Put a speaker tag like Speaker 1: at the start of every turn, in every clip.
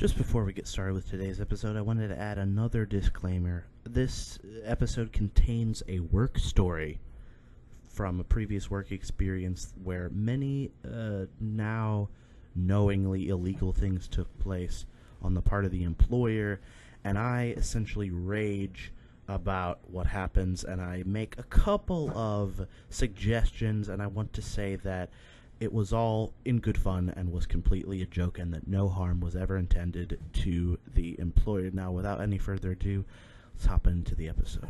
Speaker 1: Just before we get started with today's episode, I wanted to add another disclaimer. This episode contains a work story from a previous work experience where many uh, now knowingly illegal things took place on the part of the employer, and I essentially rage about what happens and I make a couple of suggestions, and I want to say that it was all in good fun and was completely a joke and that no harm was ever intended to the employer. Now, without any further ado, let's hop into the episode.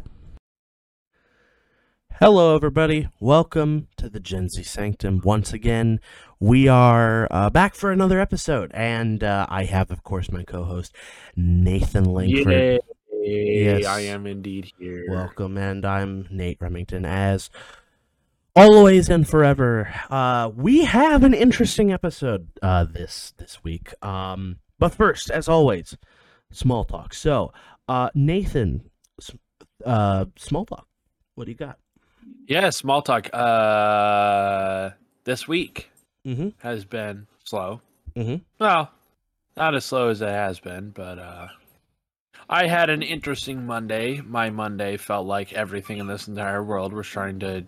Speaker 1: Hello, everybody. Welcome to the Gen Z Sanctum. Once again, we are uh, back for another episode, and uh, I have, of course, my co-host Nathan Langford.
Speaker 2: Yay.
Speaker 1: Yes.
Speaker 2: I am indeed here.
Speaker 1: Welcome, and I'm Nate Remington. As always and forever, uh, we have an interesting episode uh, this this week. Um, but first, as always, small talk. So, uh, Nathan, uh, small talk. What do you got?
Speaker 2: Yeah, small talk. Uh, this week
Speaker 1: Mm-hmm.
Speaker 2: has been slow.
Speaker 1: Mhm.
Speaker 2: Well, not as slow as it has been, but uh, I had an interesting Monday. My Monday felt like everything in this entire world was trying to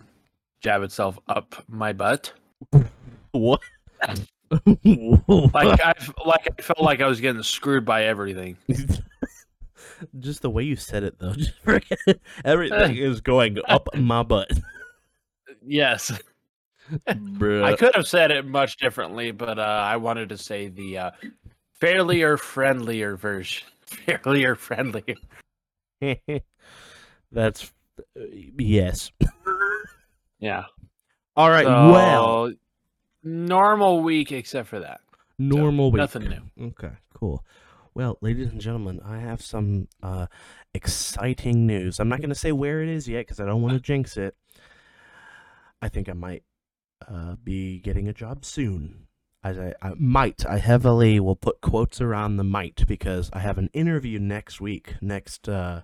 Speaker 2: jab itself up my butt.
Speaker 1: What?
Speaker 2: Like I, like I felt like I was getting screwed by everything.
Speaker 1: just the way you said it, though. Everything is going up my butt.
Speaker 2: Yes.
Speaker 1: Bruh.
Speaker 2: I could have said it much differently, but uh, I wanted to say the uh, fairlier, friendlier version. Fairlier, friendlier.
Speaker 1: That's uh, yes.
Speaker 2: Yeah.
Speaker 1: All right.
Speaker 2: So,
Speaker 1: well,
Speaker 2: normal week except for that.
Speaker 1: normal week.
Speaker 2: Nothing new.
Speaker 1: Okay. Cool. Well, ladies and gentlemen, I have some uh, exciting news. I'm not going to say where it is yet because I don't want to jinx it. I think I might uh, be getting a job soon. As I, I might, I heavily will put quotes around the might because I have an interview next week, next uh,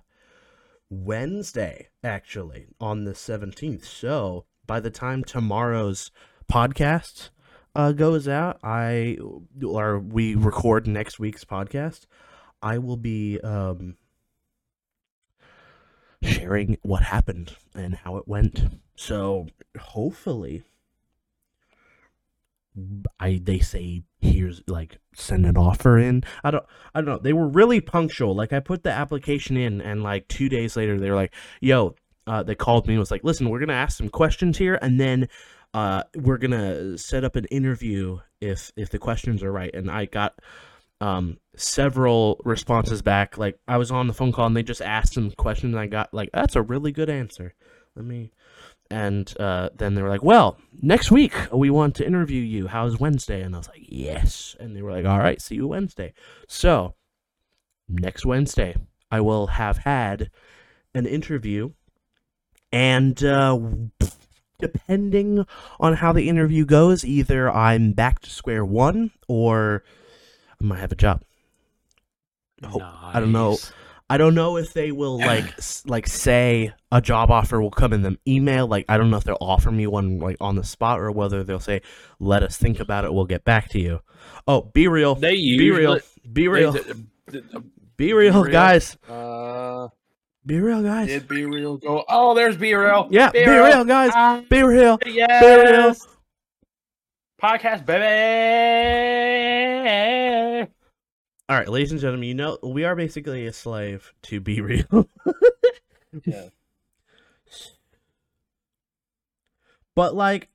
Speaker 1: Wednesday, actually, on the 17th. So by the time tomorrow's podcast uh, goes out, I or we record next week's podcast, I will be um, sharing what happened and how it went. So hopefully, I they say here's like send an offer in. I don't I don't know. They were really punctual. Like I put the application in, and like two days later, they were like, "Yo." Uh, they called me and was like, "Listen, we're gonna ask some questions here, and then uh, we're gonna set up an interview if if the questions are right." And I got um, several responses back. Like I was on the phone call and they just asked some questions, and I got like, "That's a really good answer." Let me. And uh, then they were like, "Well, next week we want to interview you. How's Wednesday?" And I was like, "Yes." And they were like, "All right, see you Wednesday." So next Wednesday, I will have had an interview, and uh, depending on how the interview goes, either I'm back to square one or I might have a job. Oh, I don't know. I don't know if they will like like say a job offer will come in the email. Like I don't know if they'll offer me one like on the spot or whether they'll say, "Let us think about it. We'll get back to you." Oh, be real.
Speaker 2: They
Speaker 1: be
Speaker 2: usually
Speaker 1: real. Be real.
Speaker 2: They- they-
Speaker 1: Be real,
Speaker 2: real.
Speaker 1: guys.
Speaker 2: Uh,
Speaker 1: Be real, guys.
Speaker 2: did BeReal go? Oh, there's BeReal.
Speaker 1: Yeah, be real, guys.
Speaker 2: Ah,
Speaker 1: Be real.
Speaker 2: yes. Podcast, baby.
Speaker 1: All right, ladies and gentlemen, you know we are basically a slave to BeReal.
Speaker 2: Yeah.
Speaker 1: But like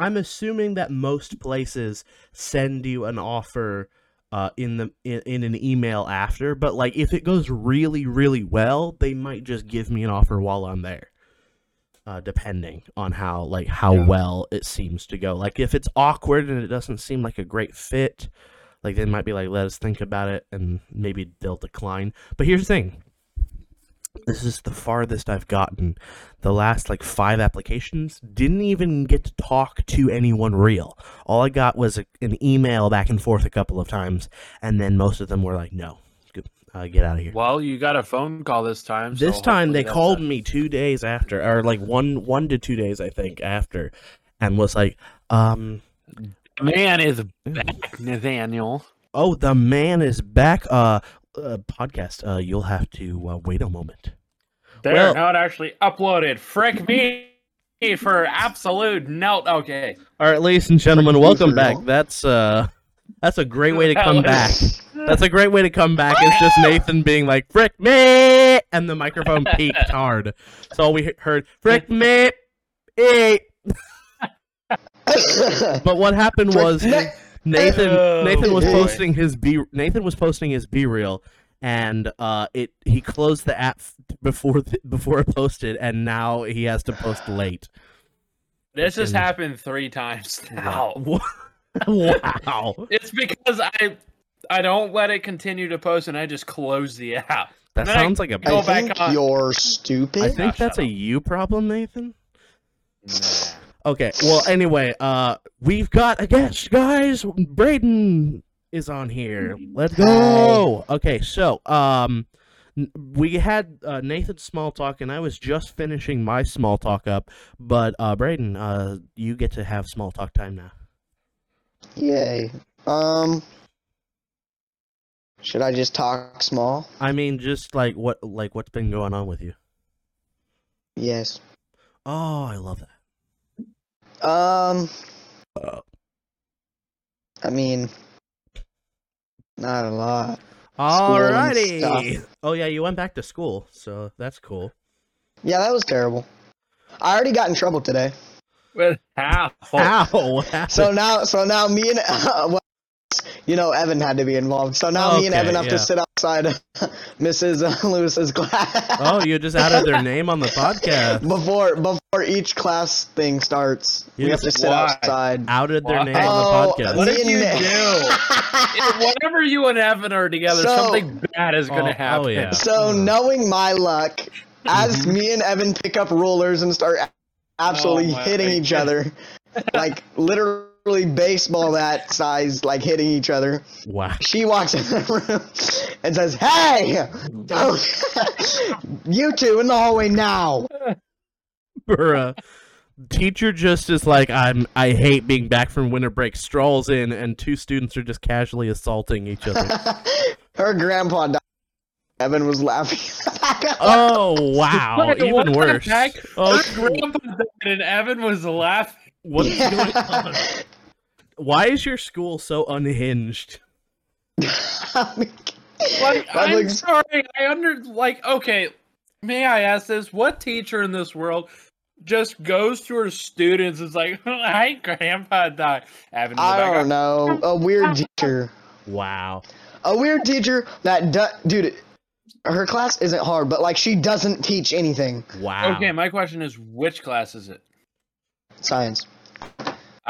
Speaker 1: I'm assuming that most places send you an offer uh, in the in, in an email after, but like if it goes really really well, they might just give me an offer while I'm there. Uh, depending on how like how
Speaker 2: Yeah.
Speaker 1: well it seems to go. Like if it's awkward and it doesn't seem like a great fit, like they might be like, let us think about it, and maybe they'll decline. But here's the thing: this is the farthest I've gotten. The last like five applications didn't even get to talk to anyone real. All I got was a, an email back and forth a couple of times, and then most of them were like, "No, uh, get out of here."
Speaker 2: Well, you got a phone call this time. so
Speaker 1: this time they called me two days after, or like one one to two days, I think, after, and was like, "Um,
Speaker 2: Man is back, Nathaniel.
Speaker 1: Oh, the man is back. Uh, uh podcast. Uh, you'll have to uh, wait a moment.
Speaker 2: They're
Speaker 1: Well-
Speaker 2: not actually uploaded. Frick me for absolute no. Okay.
Speaker 1: All right, ladies and gentlemen, welcome back. That's uh, that's a great way to come back. That's a great way to come back. It's just Nathan being like "frick me," and the microphone peaked hard. So all we heard "frick me." eh." But what happened was
Speaker 3: Ne-
Speaker 1: Nathan
Speaker 2: Oh,
Speaker 1: Nathan was
Speaker 3: boy.
Speaker 1: posting his B Nathan was posting his BeReal and uh it he closed the app before th- before it posted and now he has to post late.
Speaker 2: This has
Speaker 1: Fucking-
Speaker 2: happened three times now.
Speaker 1: Wow. wow.
Speaker 2: It's because I I don't let it continue to post and I just close the app.
Speaker 1: That
Speaker 2: Then I
Speaker 1: sounds like a
Speaker 2: go
Speaker 3: I
Speaker 2: back
Speaker 3: think
Speaker 2: on.
Speaker 3: you're stupid.
Speaker 1: I think
Speaker 2: Oh,
Speaker 1: that's
Speaker 2: shut
Speaker 1: a you problem, Nathan.
Speaker 2: Nah.
Speaker 1: Okay. Well, anyway, uh we've got a guest, guys. Braden is on here. Let's go. Okay, so um we had uh, Nathan's small talk, and I was just finishing my small talk up. But uh, Braden, uh, you get to have small talk time now.
Speaker 3: Yay. Um. Should I just talk small?
Speaker 1: I mean, just like what, like what's been going on with you?
Speaker 3: Yes.
Speaker 1: Oh, I love that.
Speaker 3: Um.
Speaker 1: Uh.
Speaker 3: I mean, not a lot.
Speaker 1: Alrighty. Oh yeah, you went back to school, so that's cool.
Speaker 3: Yeah, that was terrible. I already got in trouble today.
Speaker 2: With how?
Speaker 1: Ow!
Speaker 3: So now, so now me and well, you know, Evan had to be involved. So now me and
Speaker 1: Okay,
Speaker 3: Evan have
Speaker 1: yeah.
Speaker 3: to sit outside Mrs. Lewis's class.
Speaker 1: oh, you just added their name on the podcast.
Speaker 3: before before each class thing starts.
Speaker 1: You
Speaker 3: we have to sit
Speaker 2: why?
Speaker 3: outside.
Speaker 1: Outed their
Speaker 2: Wow.
Speaker 1: name
Speaker 3: Oh,
Speaker 1: on the podcast.
Speaker 2: What
Speaker 3: me
Speaker 2: did you do? Whenever you and Evan are together,
Speaker 3: So-
Speaker 2: something bad is going
Speaker 1: Oh,
Speaker 2: to
Speaker 1: oh,
Speaker 2: happen.
Speaker 1: yeah.
Speaker 3: So knowing my luck, as
Speaker 1: Mhm.
Speaker 3: me and Evan pick up rollers and start absolutely
Speaker 2: Oh my
Speaker 3: hitting each other, like literally baseball that size, like hitting each other,
Speaker 1: Wow.
Speaker 3: she walks in the room and says, "Hey, oh, you two in the hallway now."
Speaker 1: Bruh. Teacher just is like, I'm. I hate being back from winter break. Strolls in, and two students are just casually assaulting each other.
Speaker 3: Her grandpa died. Evan was laughing.
Speaker 1: Oh wow!
Speaker 2: Wait,
Speaker 1: Even worse.
Speaker 2: heck?
Speaker 1: Oh,
Speaker 2: Her grandpa died and Evan was laughing.
Speaker 1: what's going on? Why is your school so unhinged?
Speaker 2: Like, I'm
Speaker 3: Public-
Speaker 2: sorry. I under like. Okay, may I ask this? What teacher in this world just goes to her students and is like, "Hi, grandpa died." Evan,
Speaker 3: I don't know. A weird teacher.
Speaker 1: Wow.
Speaker 3: A weird teacher that, do- dude, her class isn't hard, but like she doesn't teach anything.
Speaker 1: Wow.
Speaker 2: Okay, my question is, which class is it?
Speaker 3: Science.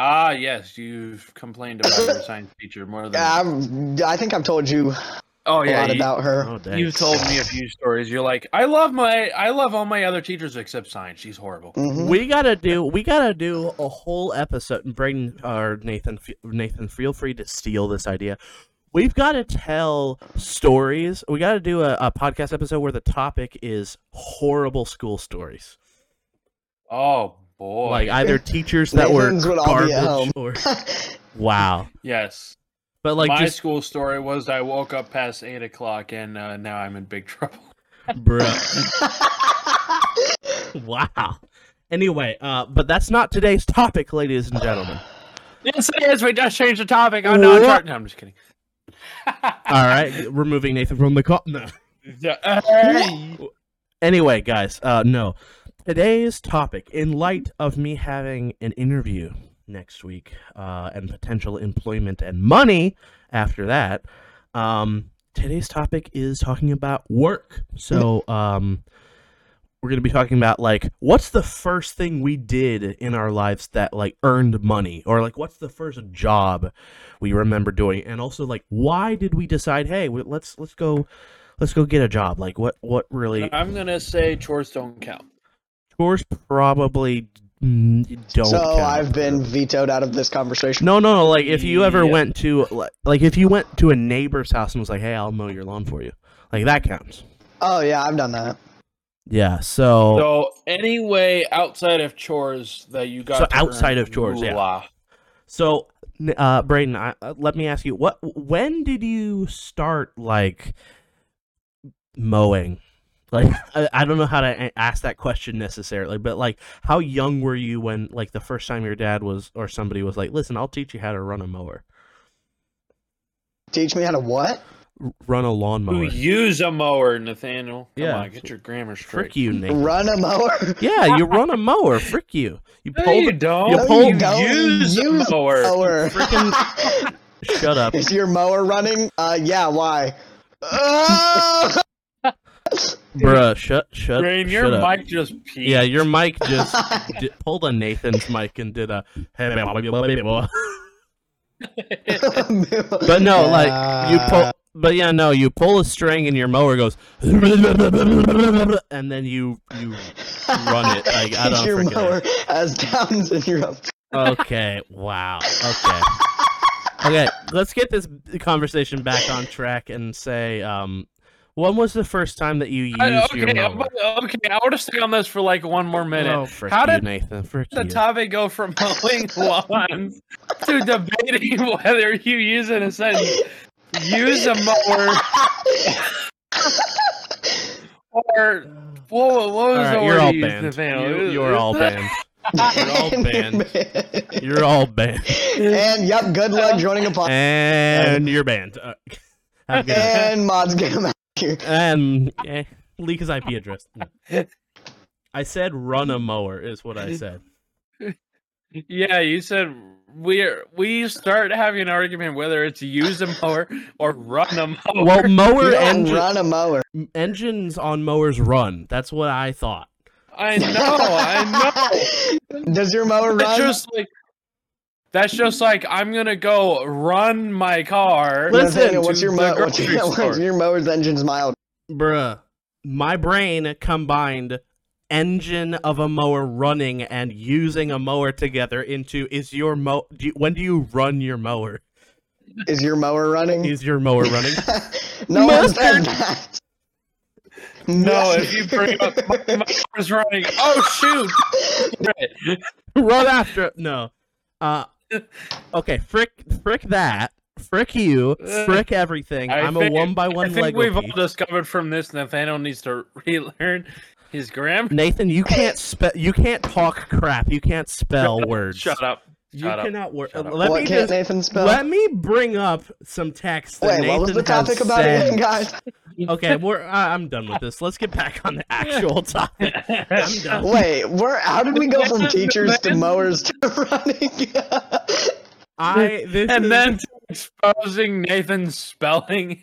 Speaker 2: Ah, yes, you've complained about your science teacher more than.
Speaker 3: I've, I think I've told you
Speaker 2: oh
Speaker 3: a
Speaker 2: yeah,
Speaker 3: lot
Speaker 2: you,
Speaker 3: about her.
Speaker 1: Oh,
Speaker 2: you've told me a few stories. You're like, I love my, I love all my other teachers except science. She's horrible.
Speaker 3: Mhm.
Speaker 1: We gotta do. We gotta do a whole episode. And bring our Nathan, Nathan, feel free to steal this idea. We've got to tell stories. We got to do a, a podcast episode where the topic is horrible school stories,
Speaker 2: Oh boy.
Speaker 1: like either teachers that were
Speaker 3: Nathan's would all be at
Speaker 1: garbage or wow.
Speaker 2: yes.
Speaker 1: But like
Speaker 2: my
Speaker 1: just
Speaker 2: school story was I woke up past eight o'clock and uh, now I'm in big trouble.
Speaker 1: bruh. Wow. Anyway, uh, but that's not today's topic, ladies and gentlemen.
Speaker 2: yes, it is. We just changed the topic. I'm not.
Speaker 1: What?
Speaker 2: Char- no, I'm just kidding.
Speaker 1: All right, removing Nathan from the call. No.
Speaker 2: Hey.
Speaker 1: Anyway, guys, uh, no. Today's topic, in light of me having an interview next week uh, and potential employment and money after that, um, today's topic is talking about work. So, um, we're going to be talking about like what's the first thing we did in our lives that like earned money or like what's the first job we remember doing and also like why did we decide hey let's let's go let's go get a job like what what really
Speaker 2: I'm gonna say chores don't count.
Speaker 1: Chores probably don't
Speaker 3: so
Speaker 1: count.
Speaker 3: I've been vetoed out of this conversation.
Speaker 1: no no no like if you ever
Speaker 2: Yeah.
Speaker 1: went to like, like if you went to a neighbor's house and was like hey i'll mow your lawn for you like that counts
Speaker 3: Oh yeah, I've done that.
Speaker 1: yeah so,
Speaker 2: So anyway, outside of chores that you got.
Speaker 1: So
Speaker 2: to
Speaker 1: outside
Speaker 2: earn
Speaker 1: of chores, yeah. So, uh, Braden, I, uh, let me ask you what? When did you start like mowing? Like, I, I don't know how to ask that question necessarily, but like, how young were you when, like, the first time your dad was or somebody was like, "Listen, I'll teach you how to run a mower,
Speaker 3: Teach me how to what?
Speaker 1: Run a lawnmower."
Speaker 2: Who use a mower, Nathaniel? Come
Speaker 1: Yeah.
Speaker 2: on, get your grammar straight.
Speaker 1: Frick you, Nathan.
Speaker 3: Run a mower?
Speaker 1: Yeah, you run a mower. Frick you. You
Speaker 2: No,
Speaker 1: pull
Speaker 2: you
Speaker 1: the.
Speaker 2: don't.
Speaker 1: you
Speaker 3: No,
Speaker 1: pull-
Speaker 3: you don't.
Speaker 2: use a
Speaker 3: Use
Speaker 2: mower.
Speaker 3: mower.
Speaker 1: Frickin- Shut up.
Speaker 3: Is your mower running? Uh, yeah. Why?
Speaker 1: Bruh, shut, shut,
Speaker 2: Brain,
Speaker 1: shut
Speaker 2: your
Speaker 1: up.
Speaker 2: mic just peaked.
Speaker 1: Yeah, your mic just di- pulled a Nathan's mic and did a. But no, like you pull. But yeah, no, you pull a string and your mower goes, and then you you run it. Like I don't
Speaker 3: your
Speaker 1: freaking know.
Speaker 3: mower has Down syndrome.
Speaker 1: Okay, wow. Okay. Okay, let's get this conversation back on track and say, um, when was the first time that you used
Speaker 2: I-
Speaker 1: your
Speaker 2: okay,
Speaker 1: mower?
Speaker 2: Okay. I want to stay on this for like one more minute.
Speaker 1: Oh, frick
Speaker 2: How
Speaker 1: you,
Speaker 2: did
Speaker 1: Nathan? Frick
Speaker 2: the
Speaker 1: you.
Speaker 2: topic go from mowing lawns to debating whether you use it in a sentence? Use a mower or what, what was
Speaker 1: All
Speaker 2: the word
Speaker 1: you're all
Speaker 2: you
Speaker 1: banned.
Speaker 2: Nathaniel?
Speaker 1: You, you're all banned. You're all banned. You're all banned.
Speaker 3: and yep, good luck joining a podcast.
Speaker 1: And you're banned. Uh, have a good.
Speaker 3: And mods get him out here.
Speaker 1: Um, eh, leak his IP address. No. I said run a mower is what I said.
Speaker 2: Yeah, you said we're we start having an argument whether it's use a mower or run a mower.
Speaker 1: Well, mower
Speaker 3: and don't run a mower.
Speaker 1: engines on mowers run. That's what I thought.
Speaker 2: I know, I know.
Speaker 3: Does your mower
Speaker 2: That's
Speaker 3: run?
Speaker 2: just like that's just like I'm gonna go run my car.
Speaker 1: Listen
Speaker 3: Nathaniel, what's your,
Speaker 2: the
Speaker 3: mo- what's, your, what's your mower's engine's mild?
Speaker 1: Bruh. My brain combined engine of a mower running and using a mower together into is your mo do you, when do you run your mower?
Speaker 3: Is your mower running?
Speaker 1: Is your mower running?
Speaker 3: no one
Speaker 1: Mustard.
Speaker 3: said that.
Speaker 2: no, if you bring up my, my car's running, oh shoot!
Speaker 1: Run after it. no. Uh okay, frick frick that. Frick you. Frick everything.
Speaker 2: I
Speaker 1: I'm a
Speaker 2: think-
Speaker 1: one by
Speaker 2: I
Speaker 1: one
Speaker 2: think
Speaker 1: Lego
Speaker 2: we've all discovered from this Nathaniel needs to relearn his grammar.
Speaker 1: Nathan, you can't spell you can't talk crap. You can't spell words.
Speaker 2: Shut up.
Speaker 1: You
Speaker 2: Shut
Speaker 1: cannot work.
Speaker 2: Shut.
Speaker 1: Let
Speaker 3: what
Speaker 1: me
Speaker 3: can't
Speaker 1: just
Speaker 3: Nathan spell?
Speaker 1: let me bring up some text that
Speaker 3: Wait,
Speaker 1: Nathan
Speaker 3: what was the topic
Speaker 1: has
Speaker 3: about again, guys?
Speaker 1: Okay, we're I I'm done with this. Let's get back on the actual topic. I'm done.
Speaker 3: Wait, where? How did we go from teachers to mowers to running?
Speaker 1: I this
Speaker 2: and
Speaker 1: is-
Speaker 2: then exposing Nathan's spelling.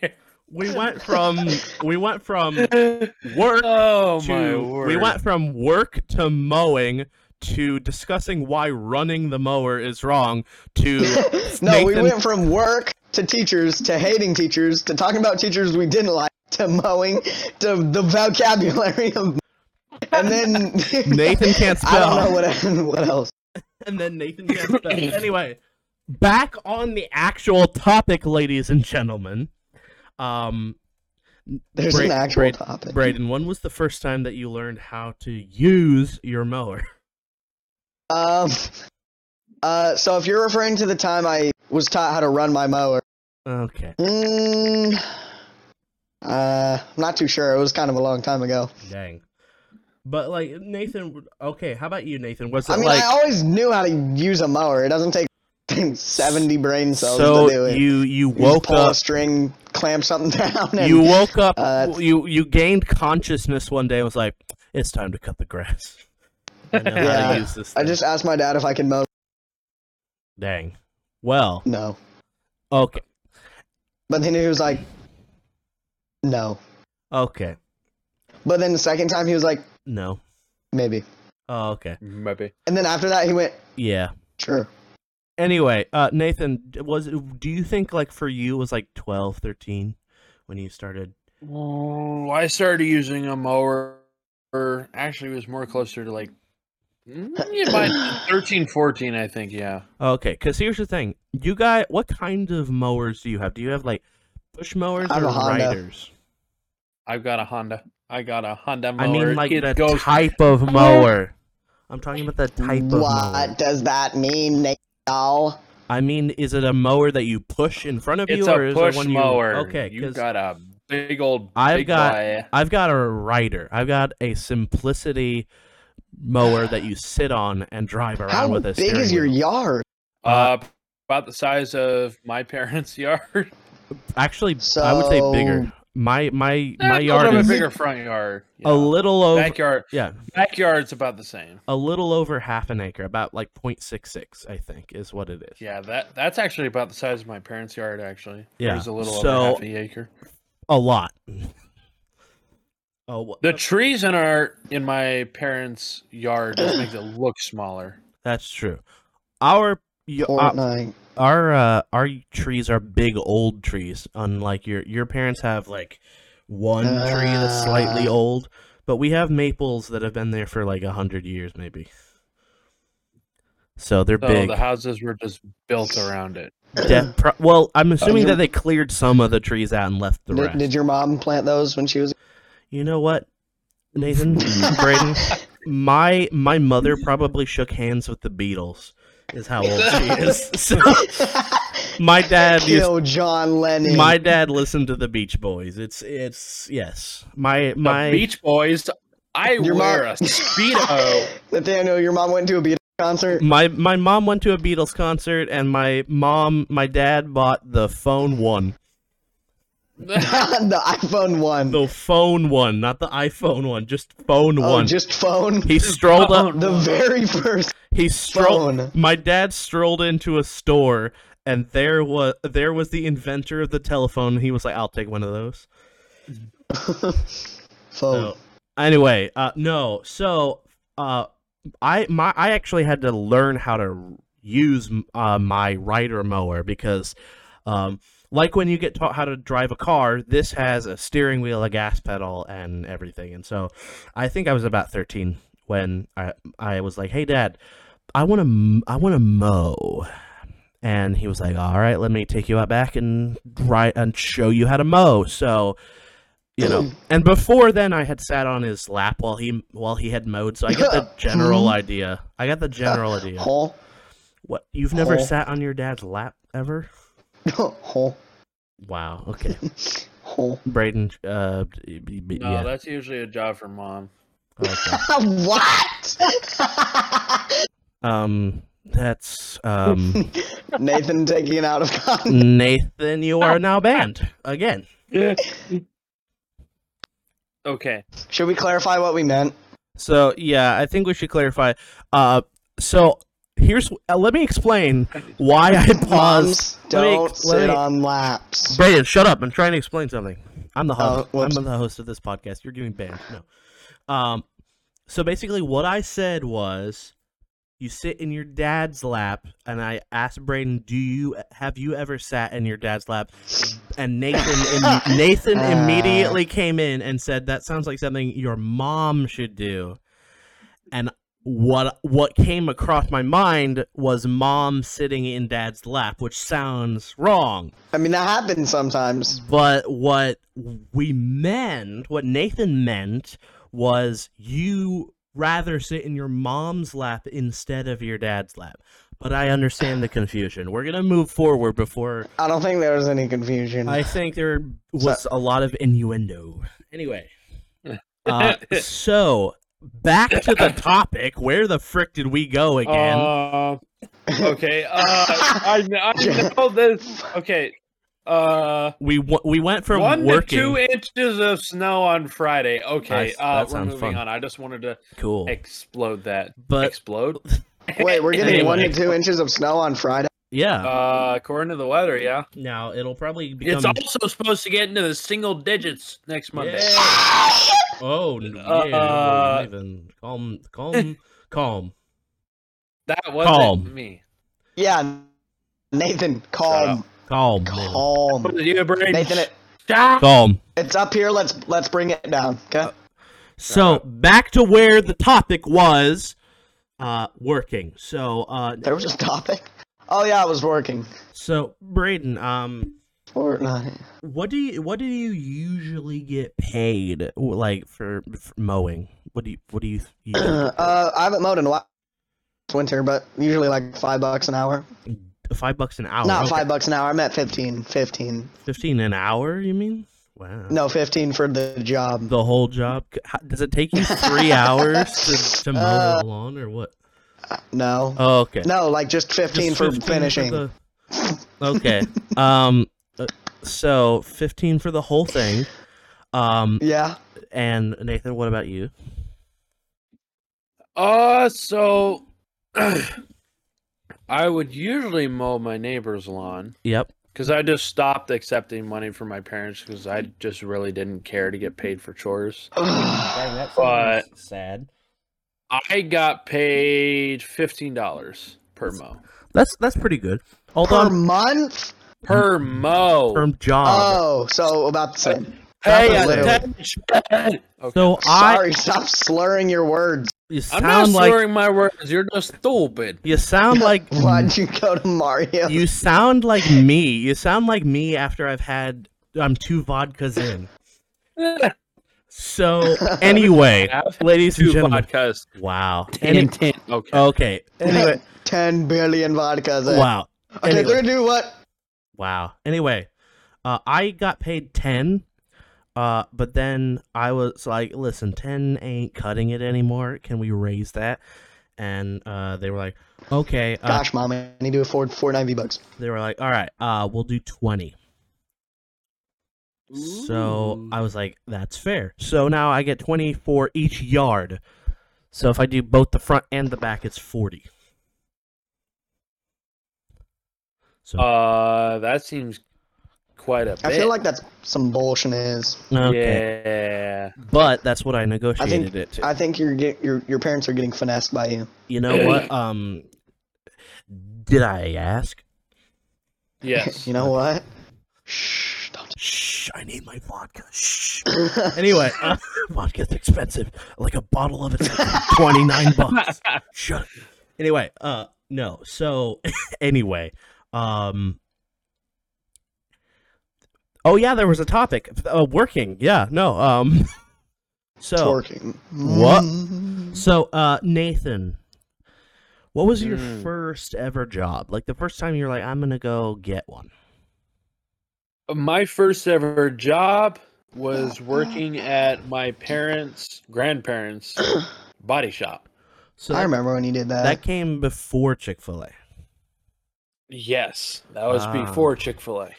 Speaker 1: we went from we went from work
Speaker 2: oh
Speaker 1: to
Speaker 2: my word!
Speaker 1: we went from work to mowing to discussing why running the mower is wrong to
Speaker 3: no, we went from work to teachers to hating teachers to talking about teachers we didn't like to mowing to the vocabulary of. And then
Speaker 1: Nathan can't spell
Speaker 3: I don't know what what else.
Speaker 1: and then Nathan can't spell. anyway, back on the actual topic, ladies and gentlemen. Um,
Speaker 3: There's
Speaker 1: Bra-
Speaker 3: an actual
Speaker 1: Bra-
Speaker 3: topic.
Speaker 1: Braden, when was the first time that you learned how to use your mower?
Speaker 3: Um. Uh. So if you're referring to the time I was taught how to run my mower,
Speaker 1: Okay,
Speaker 3: mm, uh, I'm not too sure. It was kind of a long time ago.
Speaker 1: dang. But like Nathan, okay, how about you, Nathan? Was it
Speaker 3: I mean,
Speaker 1: like
Speaker 3: I always knew how to use a mower. It doesn't take 70 brain cells
Speaker 1: so
Speaker 3: to do it.
Speaker 1: you you
Speaker 3: You
Speaker 1: woke
Speaker 3: a
Speaker 1: up
Speaker 3: string, clamp something down, and
Speaker 1: you woke up
Speaker 3: uh,
Speaker 1: you you gained consciousness one day and was like it's time to cut the grass. I know how
Speaker 3: Yeah,
Speaker 1: to use this.
Speaker 3: I just asked my dad if I could mow.
Speaker 1: dang. Well,
Speaker 3: No,
Speaker 1: okay,
Speaker 3: but then he was like, no.
Speaker 1: okay,
Speaker 3: But then the second time he was like,
Speaker 1: no.
Speaker 3: maybe.
Speaker 1: Oh, okay,
Speaker 2: Maybe.
Speaker 3: And then after that he went,
Speaker 1: yeah.
Speaker 3: sure.
Speaker 1: Anyway, uh, Nathan, d- was do you think like for you it was like 12, 13 when you started?
Speaker 2: Oh, I started using a mower. Actually, it was more closer to like Mm, yeah, by 13, 14, I think. Yeah.
Speaker 1: Okay, because here's the thing: you guys, what kind of mowers do you have? Do you have like push mowers or riders?
Speaker 2: I've got a Honda. I got a Honda mower.
Speaker 1: I mean, like
Speaker 2: it
Speaker 1: the
Speaker 2: goes.
Speaker 1: type of mower. I'm talking about the type of mower.
Speaker 3: What does that mean, Nate?
Speaker 1: I mean, is it a mower that you push in front of
Speaker 2: It's
Speaker 1: you, or
Speaker 2: a
Speaker 1: is
Speaker 2: push
Speaker 1: it one you?
Speaker 2: mower.
Speaker 1: Okay,
Speaker 2: you
Speaker 1: 'cause
Speaker 2: got a big old.
Speaker 1: I've
Speaker 2: big
Speaker 1: got-
Speaker 2: boy.
Speaker 1: I've got a rider. I've got a simplicity mower that you sit on and drive around
Speaker 3: How
Speaker 1: with a
Speaker 3: big is your
Speaker 1: wheel.
Speaker 3: yard?
Speaker 2: Uh, about the size of my parents' yard.
Speaker 1: Actually, I would say bigger.
Speaker 3: So-
Speaker 1: My my
Speaker 2: Eh,
Speaker 1: my
Speaker 2: a
Speaker 1: yard
Speaker 2: little
Speaker 1: is
Speaker 2: bit bigger front yard.
Speaker 1: a little over.
Speaker 2: backyard.
Speaker 1: Yeah,
Speaker 2: Backyard's about the same.
Speaker 1: a little over half an acre, about like 0.66, I think, is what it is.
Speaker 2: Yeah, that that's actually about the size of my parents' yard. Actually,
Speaker 1: Yeah,
Speaker 2: there's a little
Speaker 1: so-
Speaker 2: over half a acre.
Speaker 1: A lot. Oh, wha-
Speaker 2: The trees in our in my parents' yard just makes it look smaller.
Speaker 1: that's true. Our uh,
Speaker 3: Fortnite.
Speaker 1: our uh, our trees are big old trees. Unlike your your parents have like one tree that's slightly
Speaker 3: Ah.
Speaker 1: old, but we have maples that have been there for like a hundred years, maybe. So they're
Speaker 2: So
Speaker 1: big.
Speaker 2: the houses were just built around it.
Speaker 1: De- pro- well, I'm assuming
Speaker 3: your-
Speaker 1: that they cleared some of the trees out and left the
Speaker 3: Did,
Speaker 1: rest.
Speaker 3: did your mom plant those when she was?
Speaker 1: You know what, Nathan, Braden, my my mother probably shook hands with the Beatles. Is how old she is. So my dad used
Speaker 3: John Lennon.
Speaker 1: my dad listened to the Beach Boys. It's it's yes. My
Speaker 2: The
Speaker 1: my
Speaker 2: Beach Boys. I
Speaker 3: Your
Speaker 2: wear
Speaker 3: mom-
Speaker 2: a speedo.
Speaker 3: Nathaniel, your mom went to a Beatles concert.
Speaker 1: my my mom went to a Beatles concert, and my mom my dad bought the phone one,
Speaker 3: the iPhone one.
Speaker 1: the phone one, not the iPhone one, just phone
Speaker 3: oh,
Speaker 1: one.
Speaker 3: just phone.
Speaker 1: he strolled up.
Speaker 2: phone.
Speaker 3: the very first.
Speaker 1: He strolled.
Speaker 3: Phone.
Speaker 1: My dad strolled into a store, and there was there was the inventor of the telephone. He was like, "I'll take one of those."
Speaker 3: phone.
Speaker 1: So, anyway, uh, no. So, uh, I my I actually had to learn how to use uh, my rider mower because, um, like when you get taught how to drive a car, this has a steering wheel, a gas pedal, and everything. And so, I think I was about thirteen when I I was like, "Hey, Dad, I want to I want to mow." And he was like, "All right, let me take you out back and right and show you how to mow." So, you know and before then i had sat on his lap while he while he had mowed. So i got the general hmm. idea. I got the general idea. What you've never sat on your dad's lap ever
Speaker 3: Hole.
Speaker 1: wow okay
Speaker 3: Hole.
Speaker 1: braden uh b- b- b-
Speaker 2: No,
Speaker 1: yeah
Speaker 2: that's usually a job for mom.
Speaker 1: okay.
Speaker 3: what?
Speaker 1: um that's um
Speaker 3: Nathan taking it out of context.
Speaker 1: nathan you are now banned again
Speaker 2: Okay.
Speaker 3: Should we clarify what we meant?
Speaker 1: so yeah i think we should clarify uh so here's uh, let me explain why i paused
Speaker 3: Moms
Speaker 1: Let me-
Speaker 3: don't
Speaker 1: let
Speaker 3: sit
Speaker 1: me-
Speaker 3: on laps.
Speaker 1: Braden, shut up! I'm trying to explain something. I'm the host.
Speaker 3: Oh, whoops.
Speaker 1: I'm the host of this podcast. You're getting banned. No. Um. So basically, what I said was, you sit in your dad's lap, and I asked Braden, "Do you have you ever sat in your dad's lap?" And Nathan, im- Nathan
Speaker 3: Ah.
Speaker 1: immediately came in and said, "That sounds like something your mom should do." And what what came across my mind was mom sitting in dad's lap, which sounds wrong.
Speaker 3: I mean, that happens sometimes.
Speaker 1: But what we meant, what Nathan meant, was you rather sit in your mom's lap instead of your dad's lap. But I understand the confusion. We're gonna move forward before
Speaker 3: I don't think there was any confusion.
Speaker 1: I think there was a lot of innuendo. Anyway, uh, so back to the topic. Where the frick did we go again?
Speaker 2: Uh, okay. Uh, I, I know this. Okay. Uh,
Speaker 1: we w- we went from
Speaker 2: one
Speaker 1: working.
Speaker 2: to two inches of snow on Friday. Okay.
Speaker 1: Nice.
Speaker 2: Uh,
Speaker 1: That
Speaker 2: we're moving
Speaker 1: fun.
Speaker 2: on. I just wanted to
Speaker 1: cool,
Speaker 2: explode that.
Speaker 1: but
Speaker 2: explode.
Speaker 3: Wait, we're getting one to two inches of snow on Friday.
Speaker 1: Yeah.
Speaker 2: Uh, according to the weather, yeah.
Speaker 1: now it'll probably become.
Speaker 2: It's also supposed to get into the single digits next Monday.
Speaker 1: Yeah. Oh, n-
Speaker 2: Uh,
Speaker 1: yeah. Nathan, calm, calm, calm.
Speaker 2: That wasn't
Speaker 1: Calm.
Speaker 2: me.
Speaker 3: Yeah, Nathan, calm,
Speaker 1: Calm,
Speaker 3: calm.
Speaker 2: What did you bring?
Speaker 3: Nathan, it,
Speaker 2: Stop.
Speaker 1: Calm.
Speaker 3: it's up here. Let's let's bring it down. Okay.
Speaker 1: So back to where the topic was, uh, working. So, uh,
Speaker 3: There was a topic. Oh yeah, it was working.
Speaker 1: so Braden, um,
Speaker 3: Fortnite.
Speaker 1: what do you what do you usually get paid like for, for mowing? What do you what do you paid?
Speaker 3: uh, I haven't mowed in a while. It's winter, but usually like five bucks an hour.
Speaker 1: five bucks an hour.
Speaker 3: Not
Speaker 1: okay.
Speaker 3: five bucks an hour. I'm at 15. 15.
Speaker 1: Fifteen an hour? You mean? Wow.
Speaker 3: No, 15 for the job.
Speaker 1: The whole job. How- Does it take you three hours to, to mow
Speaker 3: Uh,
Speaker 1: the lawn or what?
Speaker 3: No.
Speaker 1: Oh, okay.
Speaker 3: No, like just 15
Speaker 1: Just
Speaker 3: for
Speaker 1: 15
Speaker 3: finishing.
Speaker 1: the- Okay. um. uh, So fifteen for the whole thing. Um.
Speaker 3: Yeah.
Speaker 1: And Nathan, what about you?
Speaker 2: Uh, so I would usually mow my neighbor's lawn
Speaker 1: Yep.
Speaker 2: because I just stopped accepting money from my parents because I just really didn't care to get paid for chores. But-
Speaker 1: sad.
Speaker 2: I got paid fifteen dollars per mo.
Speaker 1: That's that's pretty good. Hold
Speaker 3: per
Speaker 1: on.
Speaker 3: month?
Speaker 2: per mow.
Speaker 1: Term job.
Speaker 3: Oh, so about the same.
Speaker 2: Pay attention. Okay.
Speaker 1: so I.
Speaker 3: Sorry, stop slurring your words.
Speaker 1: You
Speaker 2: I'm
Speaker 1: sound
Speaker 2: not
Speaker 1: like
Speaker 2: slurring my words. You're just stupid.
Speaker 1: you sound like
Speaker 3: Why'd you go to Mario?
Speaker 1: you sound like me. You sound like me after I've had I'm two vodkas in. So anyway, ladies and
Speaker 2: Two
Speaker 1: gentlemen,
Speaker 2: vodkas.
Speaker 1: wow.
Speaker 2: Ten
Speaker 1: Any-
Speaker 2: and ten. Okay.
Speaker 1: okay. Anyway,
Speaker 3: 10 billion vodkas. in.
Speaker 1: wow.
Speaker 3: Okay,
Speaker 1: Anyway.
Speaker 3: three, two, what?
Speaker 1: Wow. Anyway, uh, I got paid ten, uh, but then I was like, "Listen, ten ain't cutting it anymore. Can we raise that?" And uh, they were like, "Okay." Uh,
Speaker 3: Gosh, mom, I need to afford 490 bucks.
Speaker 1: they were like, "All right, uh, we'll do 20. So I was like, "That's fair." So now I get twenty for each yard. So if I do both the front and the back, it's forty. So
Speaker 2: Uh, that seems quite a bit.
Speaker 3: I feel like that's some bullshit. Is
Speaker 1: okay,
Speaker 2: Yeah.
Speaker 1: but that's what I negotiated it to.
Speaker 3: I think you're get, your your parents are getting finessed by you.
Speaker 1: You know what? Um, did I ask?
Speaker 2: Yes.
Speaker 3: You know what? Shh, don't.
Speaker 1: Shh, I need my vodka. Shh. Anyway, uh, vodka's expensive. Like a bottle of it's like twenty nine bucks. Shut. Up. Anyway, uh, no. So, anyway, um. Oh yeah, there was a topic. Uh, working. Yeah. No. Um. So.
Speaker 3: Working.
Speaker 1: What? So, uh, Nathan, what was your
Speaker 2: Mm.
Speaker 1: first ever job? Like the first time you were like, I'm gonna go get one.
Speaker 2: My first ever job was working at my parents' grandparents' body shop.
Speaker 1: So
Speaker 3: I
Speaker 1: that,
Speaker 3: remember when you did that.
Speaker 1: that came before Chick Fil A.
Speaker 2: Yes, that was
Speaker 1: Ah.
Speaker 2: before Chick Fil A.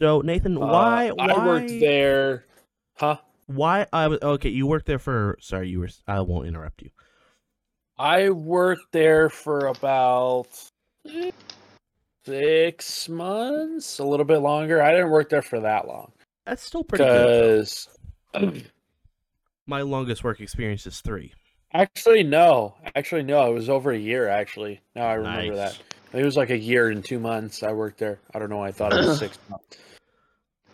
Speaker 1: So Nathan, why? why?
Speaker 2: I worked there. Huh?
Speaker 1: Why? I was okay. You worked there for. Sorry, you were. I won't interrupt you.
Speaker 2: I worked there for about six months, a little bit longer. I didn't work there for that long
Speaker 1: That's still pretty good.
Speaker 2: because
Speaker 1: My longest work experience is three.
Speaker 2: actually no, actually no, it was over a year. Actually, now I remember
Speaker 1: Nice.
Speaker 2: that. It was like a year and two months. I worked there. I don't know. I thought it was six months.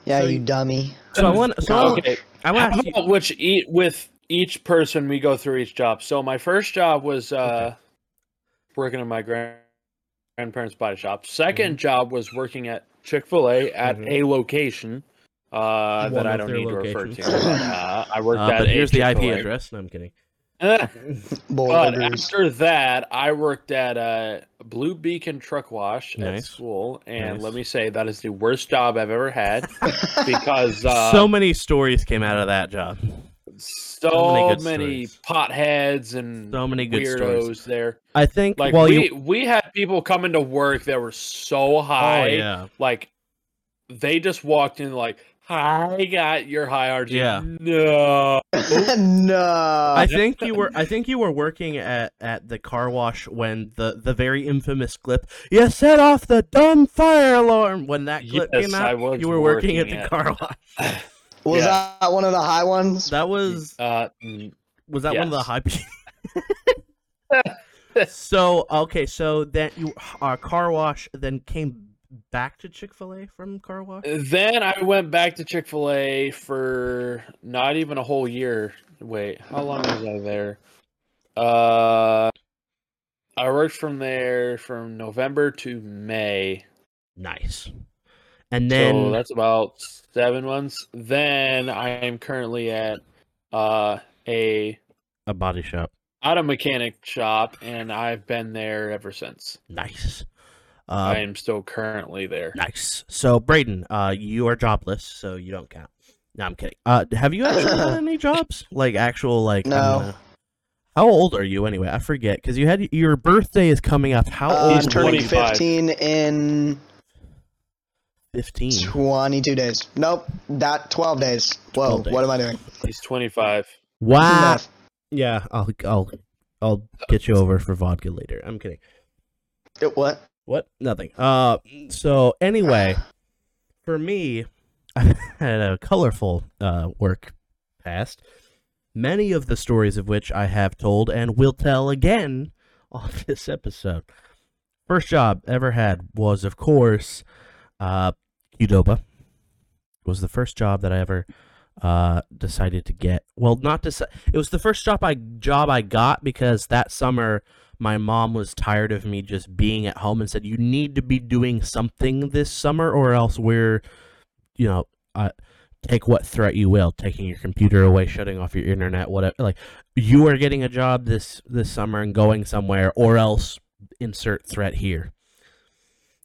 Speaker 3: yeah,
Speaker 1: so
Speaker 3: you
Speaker 1: you-
Speaker 3: dummy.
Speaker 1: So I want. So I
Speaker 2: Okay,
Speaker 1: I want to
Speaker 2: How
Speaker 1: you.
Speaker 2: about which eat with each person we go through each job. So my first job was uh, working in my grand grandparents' body shop. 2nd job was working at Chick Fil A at
Speaker 1: Mhm.
Speaker 2: a location uh, that I don't
Speaker 1: their
Speaker 2: need to refer to. But, uh, I worked
Speaker 1: Uh,
Speaker 2: at.
Speaker 1: but here's the IP
Speaker 2: Chick-fil-A.
Speaker 1: address. No, I'm kidding.
Speaker 3: Bull
Speaker 2: But after that, I worked at uh, Blue Beacon Truck Wash at
Speaker 1: Nice.
Speaker 2: school, and
Speaker 1: Nice.
Speaker 2: let me say that is the worst job I've ever had because uh,
Speaker 1: so many stories came out of that job.
Speaker 2: So
Speaker 1: many
Speaker 2: many,
Speaker 1: good stories.
Speaker 2: potheads and
Speaker 1: So many good
Speaker 2: weirdos
Speaker 1: stories.
Speaker 2: there.
Speaker 1: I think.
Speaker 2: Like
Speaker 1: well,
Speaker 2: we
Speaker 1: you.
Speaker 2: we had people come into work that were so
Speaker 1: Oh
Speaker 2: high,
Speaker 1: yeah.
Speaker 2: like they just walked in like, "I got your high RG."
Speaker 1: Yeah.
Speaker 2: No.
Speaker 3: no.
Speaker 1: I think you were. I think you were working at, at the car wash when the, the very infamous clip. You set off the dumb fire alarm when that clip
Speaker 2: Yes,
Speaker 1: came
Speaker 2: I
Speaker 1: out.
Speaker 2: was
Speaker 1: you were working, at the
Speaker 2: at-
Speaker 1: car wash.
Speaker 3: was
Speaker 2: yeah.
Speaker 3: that one of the high ones?
Speaker 1: That was
Speaker 2: Uh, mm,
Speaker 1: was that one of the
Speaker 2: Yes.
Speaker 1: high. so okay, so then you uh, car wash then came back to Chick Fil A from car wash.
Speaker 2: then I went back to Chick Fil A for not even a whole year. Wait, how long was I there? Uh, I worked from there from November to May.
Speaker 1: Nice. And
Speaker 2: so
Speaker 1: then
Speaker 2: that's about seven months. Then I am currently at uh a
Speaker 1: a body shop.
Speaker 2: auto mechanic shop, and I've been there ever since.
Speaker 1: Nice. Uh,
Speaker 2: I am still currently there.
Speaker 1: Nice. So, Braden, uh, you are jobless, so you don't count. No, I'm kidding. Uh, have you actually had any jobs? Like actual, like
Speaker 3: No.
Speaker 1: uh, how old are you anyway? I forget because you had your birthday is coming up. How
Speaker 3: Uh,
Speaker 1: old?
Speaker 2: He's
Speaker 1: are
Speaker 3: turning
Speaker 2: 25.
Speaker 3: 15 in
Speaker 1: Fifteen.
Speaker 3: 22 days. Nope, that 12 days. Whoa,
Speaker 1: 12 days.
Speaker 3: what am I doing?
Speaker 2: He's 25.
Speaker 1: Wow.
Speaker 3: Math.
Speaker 1: Yeah, I'll I'll I'll get you over for vodka later. I'm kidding.
Speaker 3: Uh, What?
Speaker 1: What? Nothing. Uh, so anyway, for me, I had a colorful uh, work past. Many of the stories of which I have told and will tell again on this episode. First job ever had was, of course, uh, Qdoba. Was the first job that I ever uh, decided to get. Well, not to. say It was the first job I job I got because that summer my mom was tired of me just being at home and said, "You need to be doing something this summer, or else we're, you know, uh, take what threat you will, taking your computer away, shutting off your internet, whatever. Like, you are getting a job this this summer and going somewhere, or else insert threat here."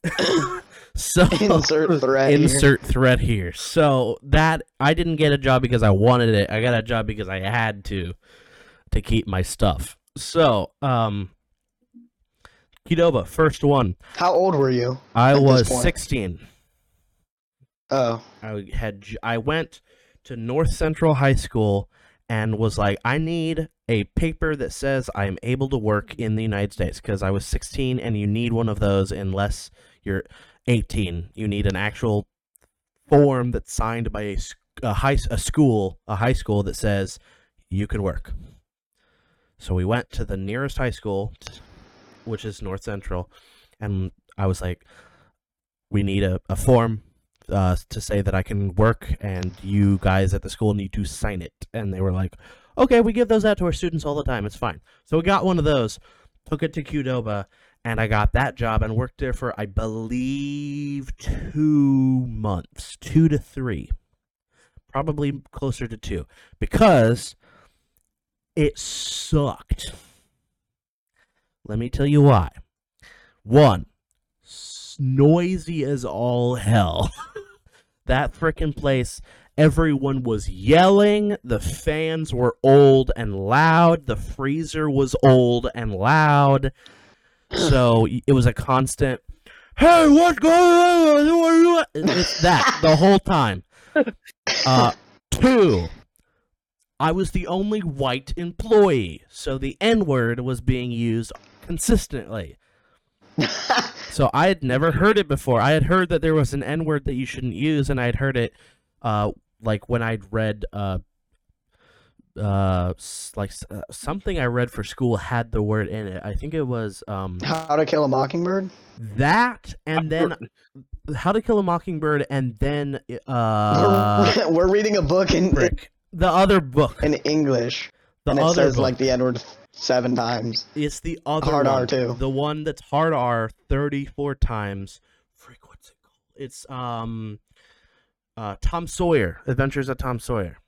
Speaker 1: so
Speaker 3: Insert threat. here.
Speaker 1: threat here. So that I didn't get a job because I wanted it. I got a job because I had to to keep my stuff. So, um Qdoba, first one.
Speaker 3: How old were you?
Speaker 1: I was 16.
Speaker 3: Oh,
Speaker 1: I had I went to North Central High School and was like I need a paper that says I am able to work in the United States because I was 16 and you need one of those unless you're 18. You need an actual form that's signed by a high a school, a high school that says you can work. So we went to the nearest high school, which is North Central, and I was like, we need a, a form uh, to say that I can work, and you guys at the school need to sign it. And they were like, okay, we give those out to our students all the time. It's fine. So we got one of those, took it to Qdoba, and I got that job and worked there for, I believe, two months, two to three, probably closer to two, because it sucked. Let me tell you why. One, noisy as all hell. that frickin' place, everyone was yelling. The fans were old and loud. The freezer was old and loud. So it was a constant, hey, what's going on? What are you-" It's that the whole time. Uh, two, I was the only white employee, so the N word was being used consistently. So I had never heard it before. I had heard that there was an N word that you shouldn't use, and I had heard it, uh, like when I'd read, uh, uh, like uh, something I read for school had the word in it. I think it was um
Speaker 3: How to Kill a Mockingbird?
Speaker 1: that, and then How to Kill a Mockingbird, and then uh,
Speaker 3: we're, we're reading a book in
Speaker 1: frick, the other book,
Speaker 3: in English,
Speaker 1: the
Speaker 3: and it
Speaker 1: other
Speaker 3: says
Speaker 1: book.
Speaker 3: like the Edward seven times.
Speaker 1: It's the other
Speaker 3: Hard
Speaker 1: one,
Speaker 3: R, too.
Speaker 1: The one that's hard R 34 times. Frick, what's it called? It's um uh Tom Sawyer, Adventures of Tom Sawyer.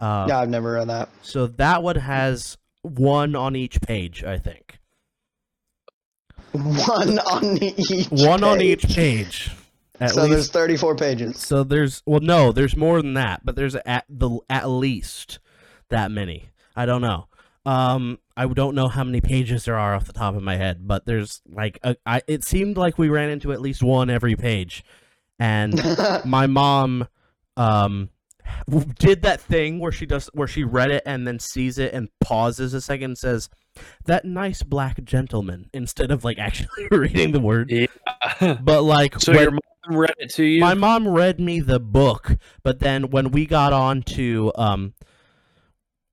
Speaker 1: Uh,
Speaker 3: yeah, I've never read that.
Speaker 1: So that one has one on each page, I think.
Speaker 3: One on each.
Speaker 1: One on each
Speaker 3: page.
Speaker 1: page.
Speaker 3: So there's 34 pages.
Speaker 1: so there's well no, there's more than that, but there's at the at least that many. I don't know. Um, I don't know how many pages there are off the top of my head, but there's like a, I. It seemed like we ran into at least one every page, and my mom, um, did that thing where she does where she read it and then sees it and pauses a second and says, "That nice black gentleman," instead of like actually reading the word.
Speaker 2: Yeah.
Speaker 1: But like,
Speaker 2: so your mom read it to you?
Speaker 1: my mom read me the book, but then when we got on to um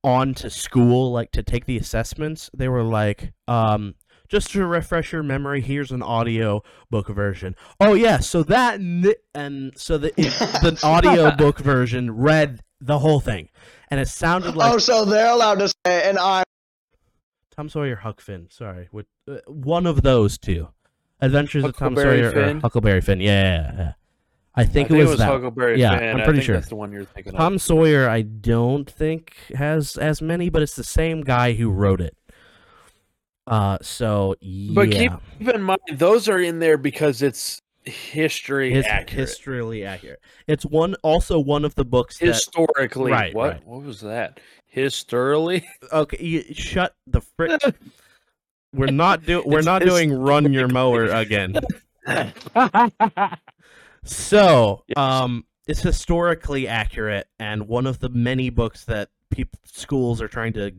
Speaker 1: on to school, like to take the assessments, they were like, um, just to refresh your memory, here's an audio book version. Oh yeah, so that and so the it, the audio book version read the whole thing, and it sounded like
Speaker 3: oh, so they're allowed to say, and I.
Speaker 1: Tom Sawyer, Huck Finn. Sorry, with uh, one of those two, Adventures of Tom
Speaker 2: Huckleberry
Speaker 1: Sawyer or Huckleberry Finn. Yeah, yeah, yeah. I think,
Speaker 2: I
Speaker 1: it was, that.
Speaker 2: Huckleberry
Speaker 1: yeah,
Speaker 2: Finn.
Speaker 1: I'm
Speaker 2: I
Speaker 1: pretty
Speaker 2: think
Speaker 1: sure.
Speaker 2: that's the one you're thinking
Speaker 1: Tom
Speaker 2: of.
Speaker 1: Sawyer, I don't think has as many, but it's the same guy who wrote it. Uh, so yeah,
Speaker 2: But keep, keep in mind, those are in there because it's history
Speaker 1: His-
Speaker 2: accurate.
Speaker 1: historically accurate. It's one also one of the books that
Speaker 2: Historically,
Speaker 1: Right,
Speaker 2: what
Speaker 1: right.
Speaker 2: what was that? Historically,
Speaker 1: okay, you, shut the frick. We're not do we're
Speaker 2: It's
Speaker 1: not doing run your mower again. So, um, it's historically accurate, and one of the many books that people schools are trying to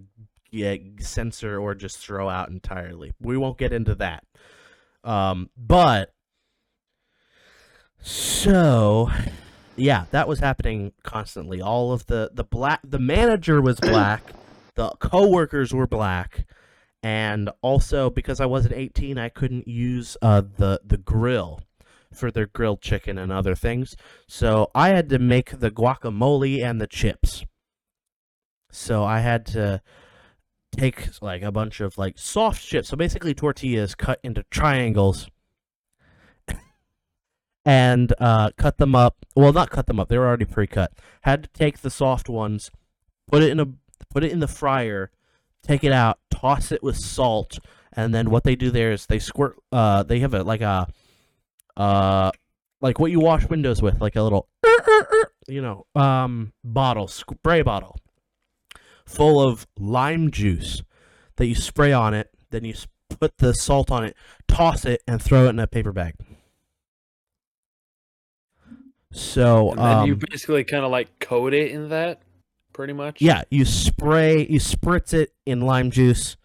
Speaker 1: yeah, censor or just throw out entirely. We won't get into that. Um, but so yeah, that was happening constantly. All of the the black the manager was black, the coworkers were black, and also because I wasn't 18, I couldn't use uh the the grill for their grilled chicken and other things. So I had to make the guacamole and the chips. So I had to take like a bunch of like soft chips. So basically tortillas cut into triangles and uh, cut them up. Well, not cut them up. They were already pre-cut. Had to take the soft ones, put it in a put it in the fryer, take it out, toss it with salt, and then what they do there is they squirt. Uh, they have a like a uh like what you wash windows with, like a little you know um bottle, spray bottle full of lime juice that you spray on it. Then you put the salt on it, toss it, and throw it in a paper bag. So
Speaker 2: and then you
Speaker 1: um,
Speaker 2: basically kind of like coat it in that, pretty much.
Speaker 1: Yeah, you spray, you spritz it in lime juice,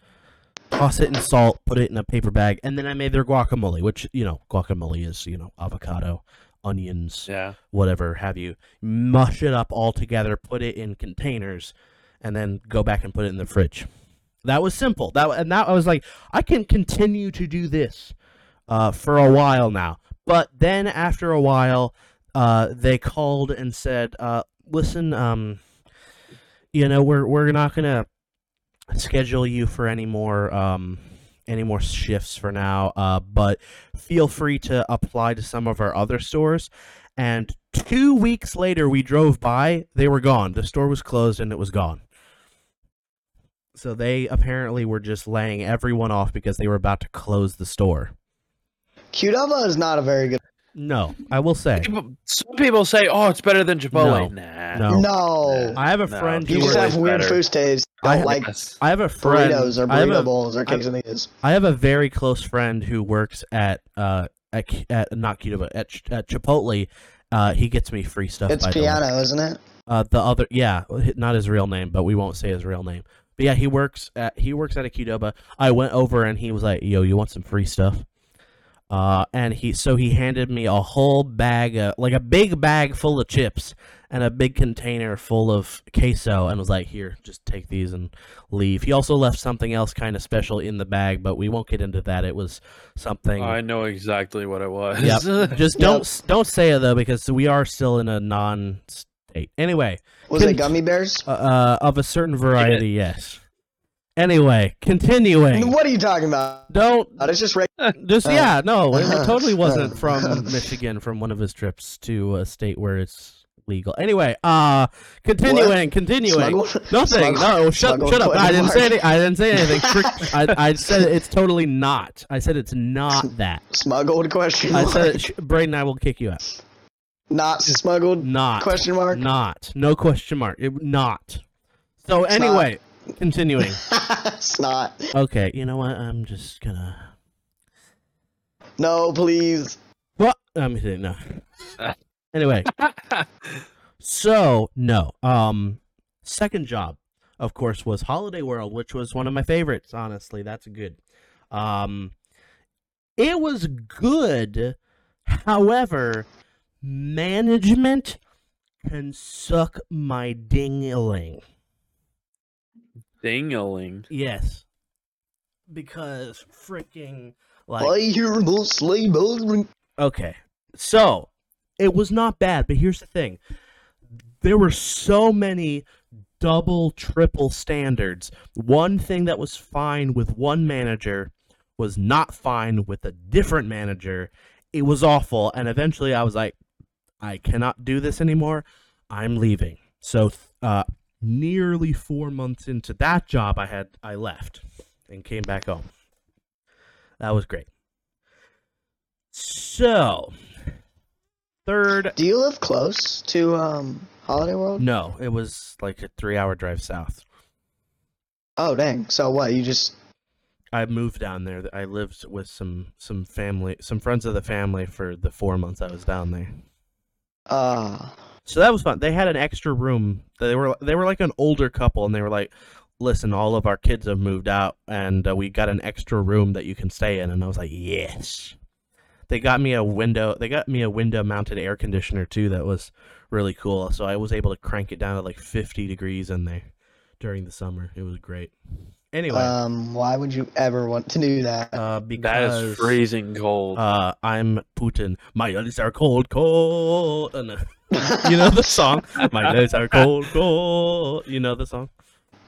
Speaker 1: toss it in salt, put it in a paper bag, and then I made their guacamole, which you know, guacamole is you know avocado, onions,
Speaker 2: yeah.
Speaker 1: whatever have you. Mush it up all together, put it in containers, and then go back and put it in the fridge. That was simple. That and that I was like, I can continue to do this uh, for a while now. But then after a while, uh, they called and said, uh, "Listen, um, you know, we're we're not gonna schedule you for any more um, any more shifts for now. Uh, but feel free to apply to some of our other stores." And two weeks later, we drove by. They were gone. The store was closed and it was gone. So they apparently were just laying everyone off because they were about to close the store.
Speaker 3: Qdoba is not a very good.
Speaker 1: No, I will say.
Speaker 2: People, some people say, "Oh, it's better than Chipotle."
Speaker 1: No.
Speaker 2: Nah.
Speaker 1: No.
Speaker 3: No,
Speaker 1: I have a
Speaker 2: No,
Speaker 1: friend
Speaker 3: you
Speaker 1: who
Speaker 3: just
Speaker 2: Chipotle's
Speaker 3: have weird
Speaker 2: better.
Speaker 3: food taste.
Speaker 1: I
Speaker 3: Don't like
Speaker 1: I have a friend.
Speaker 3: burritos or
Speaker 1: I have
Speaker 3: burrito
Speaker 1: a,
Speaker 3: bowls or
Speaker 1: I have-
Speaker 3: quesadillas.
Speaker 1: I have a very close friend who works at uh at, at not Qdoba but at, at Chipotle. Uh, he gets me free stuff.
Speaker 3: It's
Speaker 1: by the
Speaker 3: piano, isn't it?
Speaker 1: Uh, the other, yeah, not his real name, but we won't say his real name. But yeah, he works at he works at a Qdoba. I went over and he was like, "Yo, you want some free stuff?" Uh, and he so he handed me a whole bag, of, like a big bag full of chips and a big container full of queso, and was like, "Here, just take these and leave." He also left something else kind of special in the bag, but we won't get into that. It was something.
Speaker 2: I know exactly what it was.
Speaker 1: Yep. Just don't s don't say it though because we are still in a non-state. Anyway,
Speaker 3: Was
Speaker 1: Can-
Speaker 3: it gummy bears?
Speaker 1: uh, uh, of a certain variety, yes. Anyway, continuing.
Speaker 3: What are you talking about?
Speaker 1: Don't
Speaker 3: Uh, It's just right.
Speaker 1: just
Speaker 3: Uh,
Speaker 1: yeah, no, it
Speaker 3: uh,
Speaker 1: totally wasn't
Speaker 3: uh,
Speaker 1: from Michigan from one of his trips to a state where it's legal. Anyway, uh continuing, continuing.
Speaker 3: Smuggle-
Speaker 1: Nothing.
Speaker 3: smuggle-
Speaker 1: No, shut
Speaker 3: smuggle
Speaker 1: shut up. I didn't say any, I didn't say anything. I I said it's totally not. I said it's not that.
Speaker 3: Smuggled question
Speaker 1: I said it, sh- Braden, I will kick you out.
Speaker 3: Not smuggled
Speaker 1: Not.
Speaker 3: question mark.
Speaker 1: Not. No question mark. It, not. So
Speaker 3: It's not.
Speaker 1: anyway, continuing.
Speaker 3: it's not.
Speaker 1: Okay, you know what? I'm just gonna.
Speaker 3: No, please.
Speaker 1: What? I'm kidding. No. Anyway, so no. Um, second job, of course, was Holiday World, which was one of my favorites. Honestly, that's good. Um, it was good. However, management can suck my dingling.
Speaker 2: Dingling.
Speaker 1: Yes, because freaking like
Speaker 3: I hear mostly sleigh.
Speaker 1: Okay. So, it was not bad, but here's the thing. There were so many double, triple standards. One thing that was fine with one manager was not fine with a different manager. It was awful, and eventually I was like, I cannot do this anymore. I'm leaving. So, uh, nearly four months into that job, I had I left and came back home. That was great. So, third.
Speaker 3: Do you live close to um Holiday World?
Speaker 1: No, it was like a three-hour drive south.
Speaker 3: Oh dang. So what? You just
Speaker 1: I moved down there. I lived with some some family, some friends of the family for the four months I was down there.
Speaker 3: Uh
Speaker 1: So that was fun. They had an extra room. They were they were like an older couple, and they were like, "Listen, all of our kids have moved out, and uh, we got an extra room that you can stay in." And I was like, "Yes." They got me a window. They got me a window mounted air conditioner too. That was really cool. So I was able to crank it down to like 50 degrees in there during the summer. It was great. Anyway,
Speaker 3: um why would you ever want to do that?
Speaker 1: uh,
Speaker 2: That
Speaker 1: because
Speaker 2: is freezing cold.
Speaker 1: uh, I'm Putin. My legs are cold, cold. And, uh, you know the song. My legs are cold, cold. You know the song.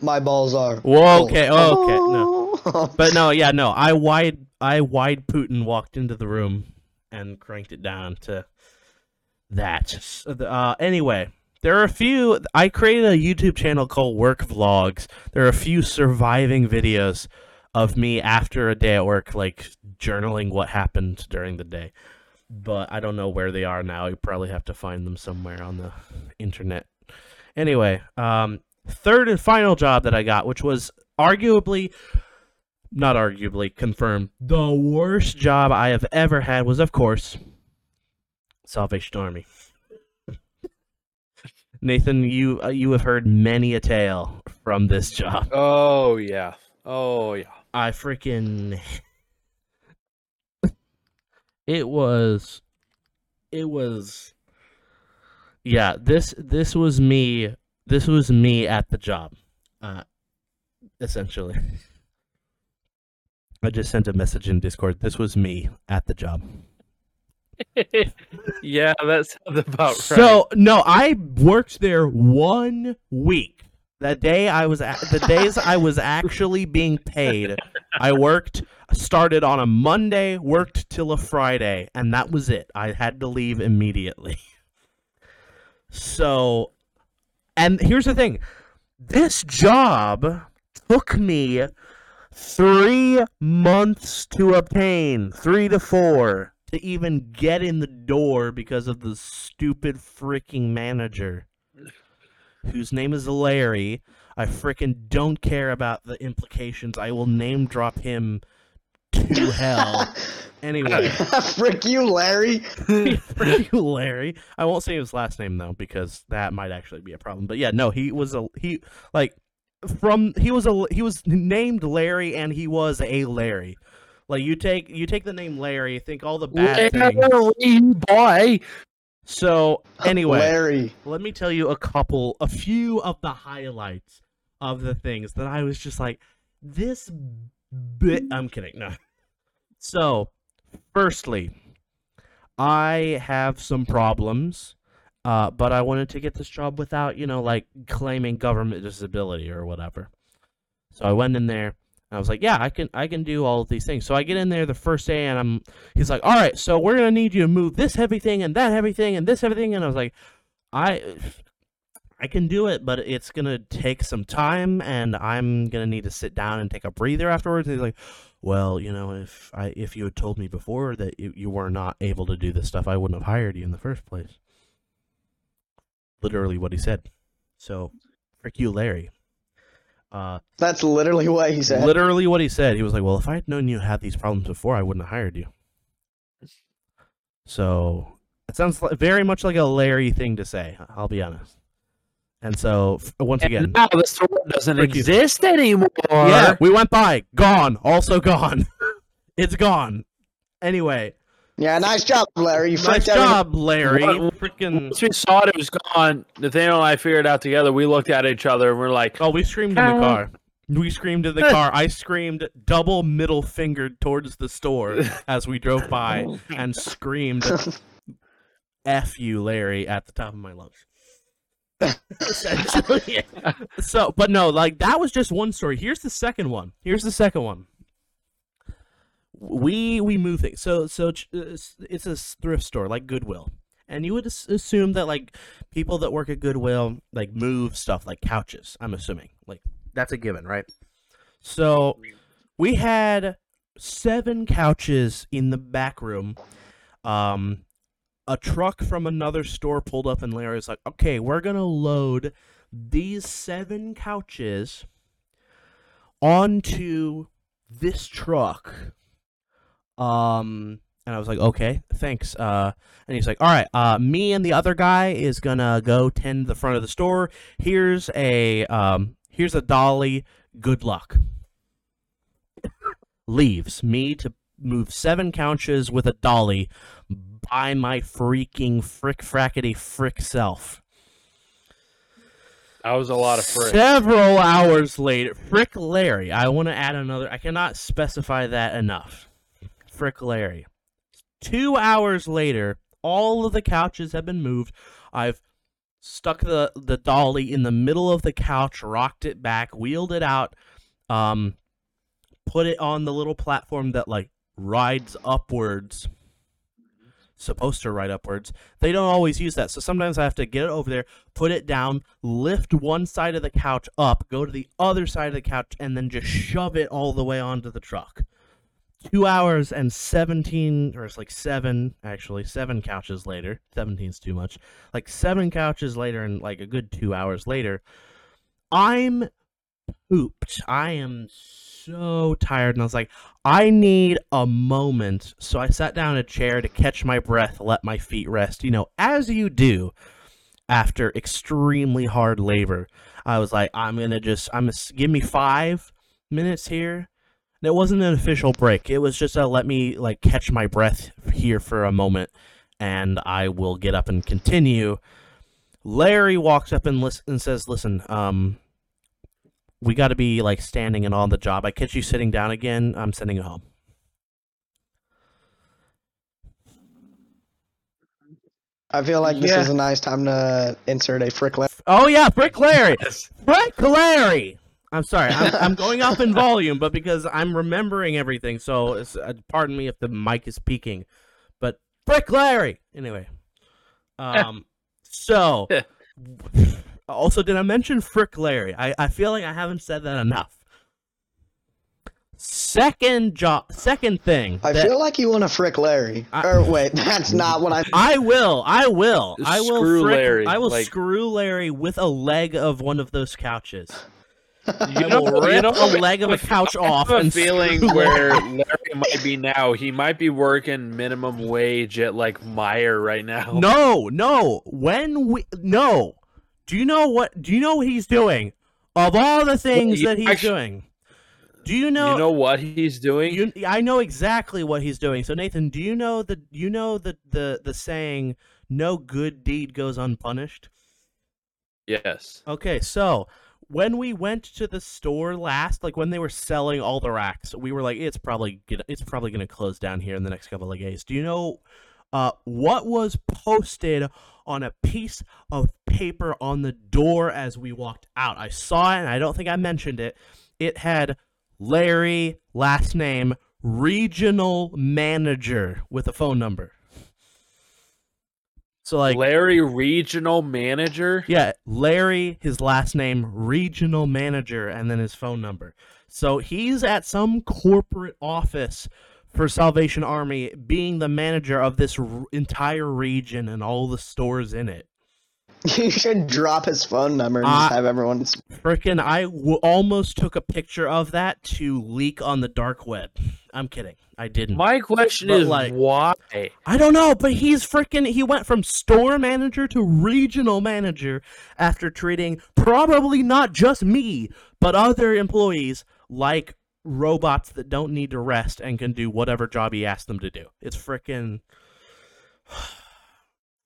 Speaker 3: My balls are.
Speaker 1: Whoa, okay, oh, okay, no. But no, yeah, no. I wide, I wide Putin walked into the room and cranked it down to that. Uh, anyway, there are a few. I created a YouTube channel called Work Vlogs. There are a few surviving videos of me after a day at work, like journaling what happened during the day. But I don't know where they are now. You probably have to find them somewhere on the internet. Anyway, um, third and final job that I got, which was arguably, not arguably, confirmed, the worst job I have ever had was, of course, Salvation Army. Nathan, you uh, you have heard many a tale from this job.
Speaker 2: oh yeah. Oh yeah.
Speaker 1: I freaking it was it was yeah, this this was me this was me at the job. Uh essentially. I just sent a message in Discord. This was me at the job.
Speaker 2: yeah, that sounds about right.
Speaker 1: So no, I worked there one week. The day I was the days I was actually being paid, I worked started on a Monday, worked till a Friday, and that was it. I had to leave immediately. So, and here's the thing: this job took me three months to obtain, three to four, to even get in the door because of the stupid freaking manager whose name is Larry. I freaking don't care about the implications. I will name drop him to hell. Anyway,
Speaker 3: Frick you, Larry.
Speaker 1: Frick you, Larry. I won't say his last name though because that might actually be a problem. But yeah, no, he was a he like from he was a he was named Larry and he was a Larry. Like you take you take the name Larry, think all the bad things.
Speaker 2: Larry boy.
Speaker 1: So anyway,
Speaker 3: Larry.
Speaker 1: let me tell you a couple, a few of the highlights of the things that I was just like, this bit. I'm kidding. No. So, firstly, I have some problems, uh, but I wanted to get this job without, you know, like claiming government disability or whatever. So I went in there. And I was like, yeah, I can, I can do all of these things. So I get in there the first day, and I'm, he's like, all right, so we're gonna need you to move this heavy thing and that heavy thing and this heavy thing, and I was like, I, I can do it, but it's gonna take some time, and I'm gonna need to sit down and take a breather afterwards. And he's like, well, you know, if I, if you had told me before that you, you were not able to do this stuff, I wouldn't have hired you in the first place. Literally what he said. So, frick you, Larry. Uh,
Speaker 3: That's literally what he said.
Speaker 1: Literally what he said. He was like, "Well, if I had known you had these problems before, I wouldn't have hired you." So it sounds li- very much like a Larry thing to say. I'll be honest. And so f- once again,
Speaker 2: now the store doesn't
Speaker 1: Frick you.
Speaker 2: exist anymore.
Speaker 1: yeah, we went by, gone, also gone. it's gone. Anyway,
Speaker 3: Yeah, nice job, Larry. You
Speaker 1: nice
Speaker 3: fricked everyone.
Speaker 1: job, Larry.
Speaker 2: What-
Speaker 1: Freaking
Speaker 2: Once we saw it, it was gone. Nathaniel and I figured it out together. We looked at each other and we're like,
Speaker 1: oh, we screamed in the um, car. We screamed in the car. I screamed double middle fingered towards the store as we drove by oh. and screamed F you, Larry, at the top of my lungs. Essentially. so, but no, like that was just one story. Here's the second one. Here's the second one. We we move things. So so uh, it's a thrift store like Goodwill, and you would assume that like people that work at Goodwill like move stuff like couches. I'm assuming like that's a given, right? So we had seven couches in the back room. Um, a truck from another store pulled up, and Larry's like, "Okay, we're gonna load these seven couches onto this truck." Um, and I was like, "Okay, thanks." Uh, and he's like, "All right, uh, me and the other guy is gonna go tend the front of the store. Here's a um, here's a dolly. Good luck." Leaves me to move seven couches with a dolly by my freaking frick frackety frick self.
Speaker 2: That was a lot of frick.
Speaker 1: Several hours later, Frick Larry. I want to add another. I cannot specify that enough. Frick Larry. Two hours later, all of the couches have been moved. I've stuck the the dolly in the middle of the couch, rocked it back, wheeled it out, um, put it on the little platform that like rides upwards supposed to ride upwards. They don't always use that. So sometimes I have to get it over there, put it down, lift one side of the couch up, go to the other side of the couch, and then just shove it all the way onto the truck. Two hours and 17, or it's like seven, actually, seven couches later. 17's too much. Like seven couches later, and like a good two hours later, I'm pooped. I am so tired. And I was like, I need a moment. So I sat down in a chair to catch my breath, let my feet rest, you know, as you do after extremely hard labor. I was like, I'm to just, I'm to give me five minutes here. And it wasn't an official break. It was just a let me like catch my breath here for a moment and I will get up and continue. Larry walks up and, listen, and says, Listen, um, we got to be like standing and on the job. I catch you sitting down again. I'm sending you home.
Speaker 3: I feel like this
Speaker 2: Yeah.
Speaker 3: is a nice time to insert a frick. Larry.
Speaker 1: Oh yeah, Frick Larry.
Speaker 2: Yes.
Speaker 1: Frick Larry. I'm sorry. I'm, I'm going up in volume, but because I'm remembering everything, so it's, uh, pardon me if the mic is peaking. But Frick Larry. Anyway, um, so also did I mention Frick Larry? I I feel like I haven't said that enough. Second job, second thing.
Speaker 3: I
Speaker 1: that-
Speaker 3: feel like you want to frick Larry.
Speaker 1: I-
Speaker 3: or wait, that's not what I.
Speaker 1: I will. I will. I will.
Speaker 2: Screw
Speaker 1: frick-
Speaker 2: Larry,
Speaker 1: I will
Speaker 2: like-
Speaker 1: screw Larry with a leg of one of those couches.
Speaker 2: You know, you know,
Speaker 1: a leg of a couch
Speaker 2: I
Speaker 1: off
Speaker 2: have a feeling where
Speaker 1: Larry.
Speaker 2: Might be now. He might be working minimum wage at like Meijer right now.
Speaker 1: No, no. When we no. Do you know what? Do you know what he's doing? Of all the things
Speaker 2: you
Speaker 1: that he's
Speaker 2: actu-
Speaker 1: doing, do you know?
Speaker 2: you know what he's doing?
Speaker 1: you, I know exactly what he's doing. So Nathan, do you know the? You know the the the saying, "No good deed goes unpunished."
Speaker 2: yes.
Speaker 1: Okay, so when we went to the store last, like when they were selling all the racks, we were like, it's probably gonna, it's probably to close down here in the next couple of days. Do you know uh, what was posted on a piece of paper on the door as we walked out? I saw it, and I don't think I mentioned it. It had Larry last name regional manager with a phone number. So like
Speaker 2: Larry regional manager.
Speaker 1: yeah, Larry, his last name, regional manager, and then his phone number. So he's at some corporate office for Salvation Army, being the manager of this r- entire region and all the stores in it.
Speaker 3: You should drop his phone number and
Speaker 1: Uh,
Speaker 3: just have everyone.
Speaker 1: Frickin', I w- almost took a picture of that to leak on the dark web. I'm kidding. I didn't.
Speaker 2: My question
Speaker 1: But,
Speaker 2: is
Speaker 1: like-
Speaker 2: why?
Speaker 1: I don't know, but he's freaking. He went from store manager to regional manager after treating probably not just me, but other employees like robots that don't need to rest and can do whatever job he asked them to do. It's freaking.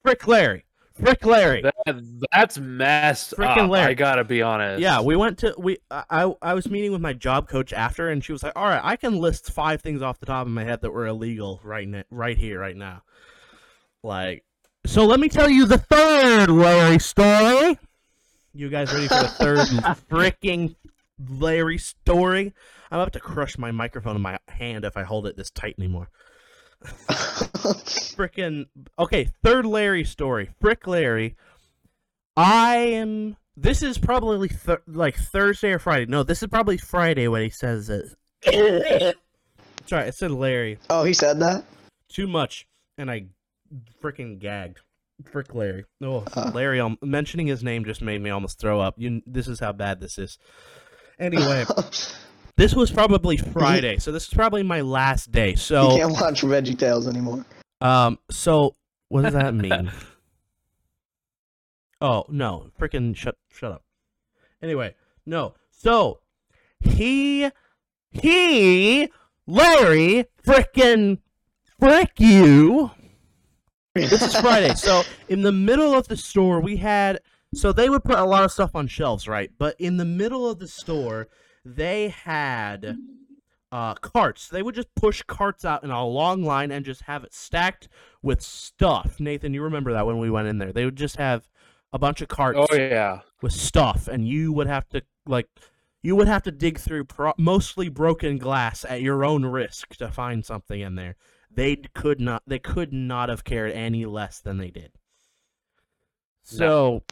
Speaker 1: Frick Larry. Frick Larry.
Speaker 2: That, that's messed
Speaker 1: Frickin'
Speaker 2: up.
Speaker 1: Larry.
Speaker 2: I gotta be honest.
Speaker 1: Yeah, we went to we. I I- was meeting with my job coach after, and she was like, "All right, I can list five things off the top of my head that were illegal right now, right here, right now." Like, so let me tell you the third Larry story. You guys ready for the third freaking Larry story? I'm about to crush my microphone in my hand if I hold it this tight anymore. Frickin' okay, third Larry story. Frick Larry. I am. This is probably th- like Thursday or Friday. No, this is probably Friday when he says it. Sorry, I said Larry
Speaker 3: Oh, he said that.
Speaker 1: too much, and I freaking gagged. Frick Larry. Oh,
Speaker 3: Uh.
Speaker 1: Larry. Um, mentioning his name just made me almost throw up. You. This is how bad this is. Anyway, this was probably Friday, so this is probably my last day. So you
Speaker 3: can't watch Veggie Tales anymore.
Speaker 1: um, so what does that mean? oh no, freaking shut, shut up. Anyway, no. So he, he, Larry, frickin' frick you. This is Friday. So in the middle of the store, we had so they would put a lot of stuff on shelves, right? But in the middle of the store, they had uh, carts. They would just push carts out in a long line and just have it stacked with stuff. Nathan, you remember that when we went in there? They would just have a bunch of carts
Speaker 2: Oh yeah.
Speaker 1: with stuff, and you would have to like you would have to dig through pro- mostly broken glass at your own risk to find something in there. They could not. They could not have cared any less than they did. So.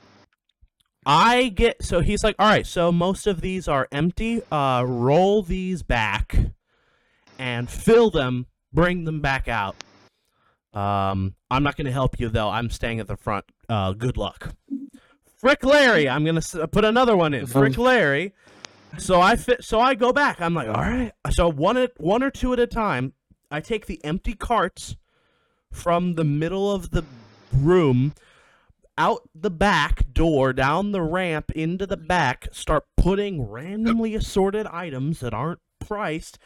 Speaker 1: I get so he's like, all right, so most of these are empty. Uh, roll these back and fill them. Bring them back out. Um, I'm not gonna help you though. I'm staying at the front. Uh, good luck. Frick Larry, I'm gonna s- put another one in. Frick Larry. So I fit. So I go back. I'm like, all right. So one at one or two at a time. I take the empty carts from the middle of the room out the back door, down the ramp into the back, start putting randomly assorted items that aren't priced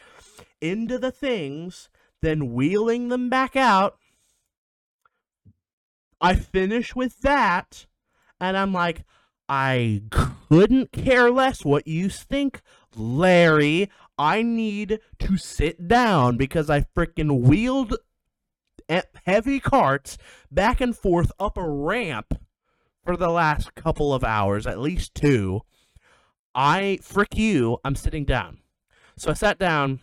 Speaker 1: into the things, then wheeling them back out. I finish with that, and I'm like, I couldn't care less what you think, Larry. I need to sit down because I freaking wheeled heavy carts back and forth up a ramp for the last couple of hours, at least two. I frick you, I'm sitting down. So I sat down,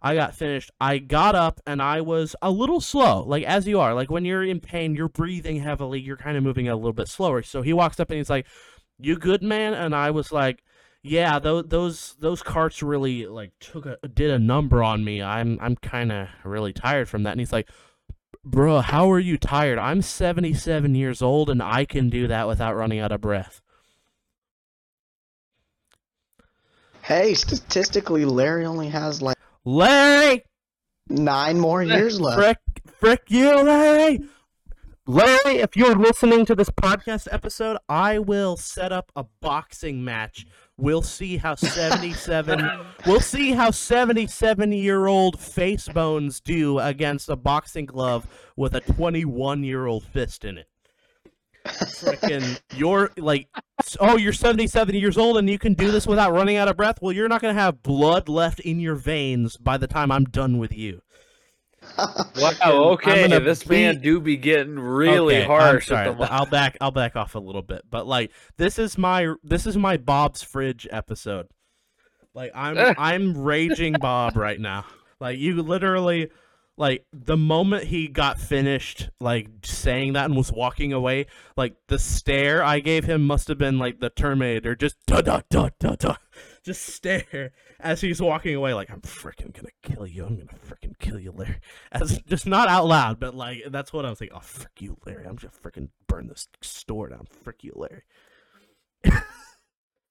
Speaker 1: I got finished. I got up and I was a little slow, like as you are. Like when you're in pain, you're breathing heavily, you're kind of moving a little bit slower. So he walks up and he's like, "You good, man?" And I was like, "Yeah, those those those carts really like took a did a number on me. I'm I'm kind of really tired from that." And he's like, Bro, how are you tired? I'm 77 years old and I can do that without running out of breath.
Speaker 3: Hey, statistically, Larry only has like
Speaker 1: Larry!
Speaker 3: nine more years left.
Speaker 1: Frick, frick you, Larry! Larry, if you're listening to this podcast episode, I will set up a boxing match. We'll see how 77 we'll see how 77 year old face bones do against a boxing glove with a 21 year old fist in it. Frickin' you're like oh you're 77 years old and you can do this without running out of breath well you're not going to have blood left in your veins by the time i'm done with you
Speaker 2: Wow. Okay.
Speaker 1: gonna
Speaker 2: This man do be getting really
Speaker 1: Okay, I'm
Speaker 2: harsh.
Speaker 1: sorry.
Speaker 2: The
Speaker 1: I'll back. I'll back off a little bit, but like this is my this is my Bob's fridge episode. Like I'm I'm raging Bob right now. Like you literally, like the moment he got finished, like saying that and was walking away, like the stare I gave him must have been like the Terminator, just da da da da da, just stare as he's walking away. Like I'm freaking gonna kill you. I'm gonna freaking kill you, Larry. As just not out loud, but like that's what I was like. Oh frick you, Larry. I'm just freaking burn this store down. Frick you, Larry.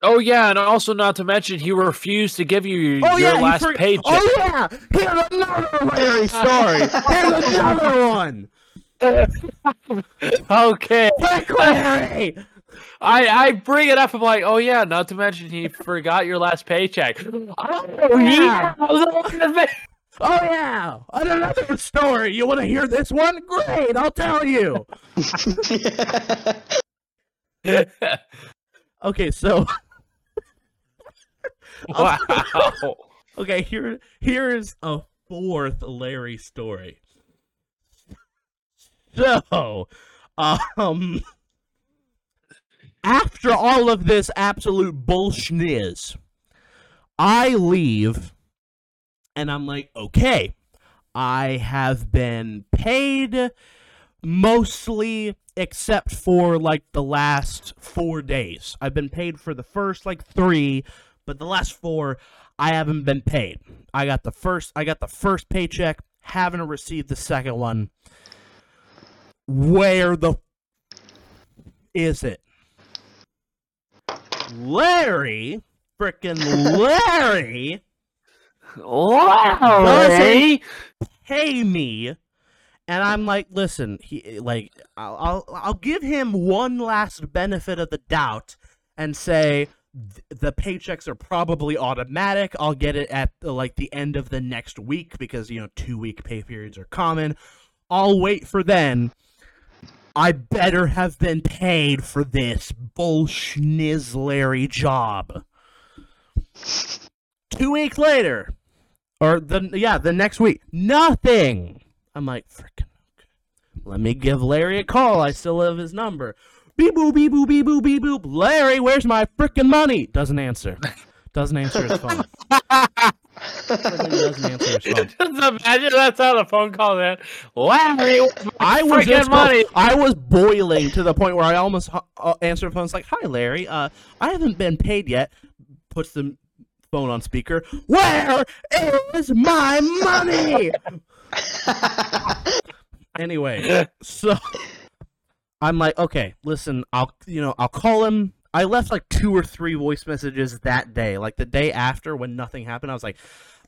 Speaker 2: Oh yeah, and also not to mention he refused to give you oh, your
Speaker 1: Oh yeah, he
Speaker 2: last
Speaker 1: for-
Speaker 2: paycheck.
Speaker 1: Oh yeah, here's another Larry story. Here's another one.
Speaker 2: okay.
Speaker 1: Frick Larry.
Speaker 2: I I bring it up. I'm like, oh yeah, not to mention he forgot your last paycheck. Oh
Speaker 1: yeah.
Speaker 2: yeah.
Speaker 1: Oh yeah, and another story. You want to hear this one? Great, I'll tell you. Okay, so
Speaker 2: wow.
Speaker 1: okay, here here's a fourth Larry story. So, um, after all of this absolute bullshniz, I leave, and I'm like, okay, I have been paid mostly except for like the last four days. I've been paid for the first like three, but the last four I haven't been paid. I got the first I got the first paycheck, haven't received the second one. Where the is it? Larry, frickin' Larry,
Speaker 2: Larry!
Speaker 1: pay me, and I'm like, listen, he like, I'll I'll, I'll give him one last benefit of the doubt and say th- the paychecks are probably automatic. I'll get it at the, like the end of the next week because you know two week pay periods are common. I'll wait for then. I better have been paid for this bullschnizzlery job. Two weeks later, or the yeah, the next week, nothing. I'm like, freaking. Let me give Larry a call. I still have his number. Beep boop beep boop beep boop beep boop. Larry, where's my freaking money? Doesn't answer. Doesn't answer his phone. Doesn't answer his phone.
Speaker 2: Just imagine that's how the phone call went. Larry,
Speaker 1: I was
Speaker 2: freaking
Speaker 1: this close.
Speaker 2: money.
Speaker 1: I was boiling to the point where I almost uh, answered the phone. It's like, "Hi, Larry. Uh, I haven't been paid yet." Puts the phone on speaker. Where is my money? anyway, so I'm like, okay, listen, I'll you know I'll call him. I left like two or three voice messages that day, like the day after when nothing happened. I was like,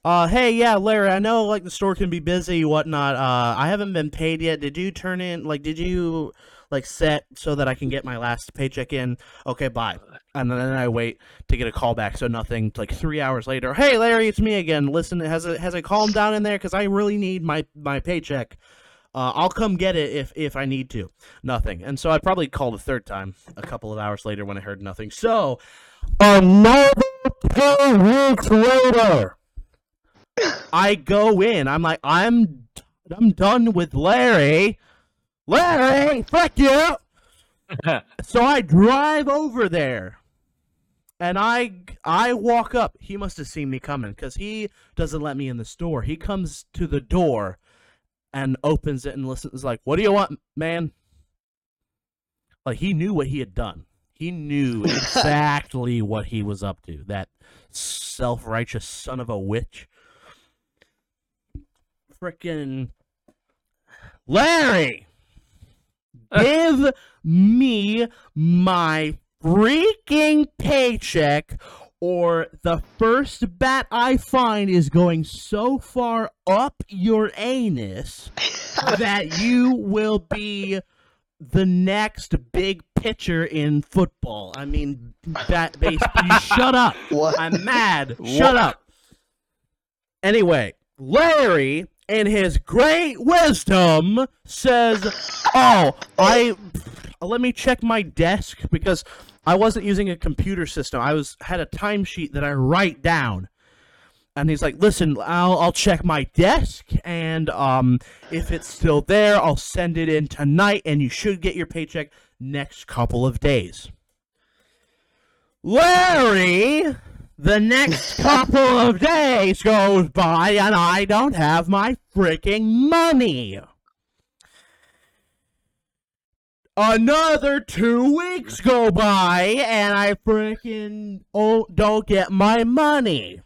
Speaker 1: uh, hey, yeah, Larry, I know like the store can be busy, whatnot. Uh, I haven't been paid yet. Did you turn in like did you like set so that I can get my last paycheck in? Okay, bye. And then I wait to get a call back, so nothing. Like three hours later, hey Larry, it's me again. Listen, has it has it calmed down in there? Because I really need my my paycheck. Uh, I'll come get it if if I need to. Nothing. And so I probably called a third time a couple of hours later when I heard nothing. So another two weeks later, I go in. I'm like, I'm I'm done with Larry. Larry, fuck you. So I drive over there, and I I walk up. He must have seen me coming because he doesn't let me in the store. He comes to the door and opens it and listens. Like, what do you want, man? Like he knew what he had done. He knew exactly what he was up to. That self righteous son of a witch. Frickin' Larry, give me my freaking paycheck, or the first bat I find is going so far up your anus that you will be the next big pitcher in football. I mean, that base. Shut up.
Speaker 3: What?
Speaker 1: I'm mad. Shut up. Anyway, Larry, in his great wisdom, says, "Oh, I let me check my desk because I wasn't using a computer system. I was had a timesheet that I write down." And he's like, "Listen, I'll I'll check my desk, and um, if it's still there, I'll send it in tonight, and you should get your paycheck next couple of days." Larry, the next couple of days goes by, and I don't have my freaking money. Another two weeks go by, and I freaking don't get my money.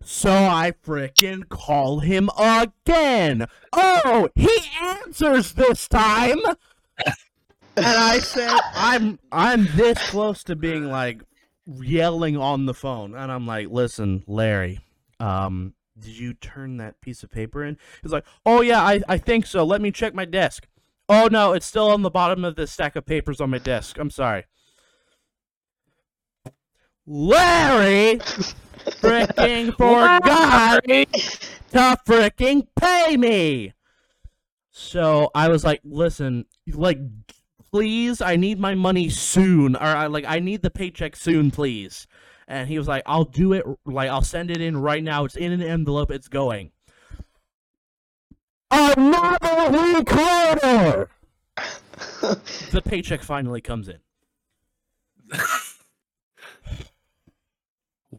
Speaker 1: So I frickin' call him again. Oh, he answers this time. And I said, I'm I'm this close to being like yelling on the phone, and I'm like, listen, Larry, um, did you turn that piece of paper in? He's like, oh yeah, I I think so. Let me check my desk. Oh no, it's still on the bottom of the stack of papers on my desk. I'm sorry. Larry freaking forgot to freaking pay me. So I was like, listen, like, please, I need my money soon, or I like, I need the paycheck soon, please. And he was like, I'll do it, like, I'll send it in right now. It's in an envelope. It's going. Another week later, the paycheck finally comes in.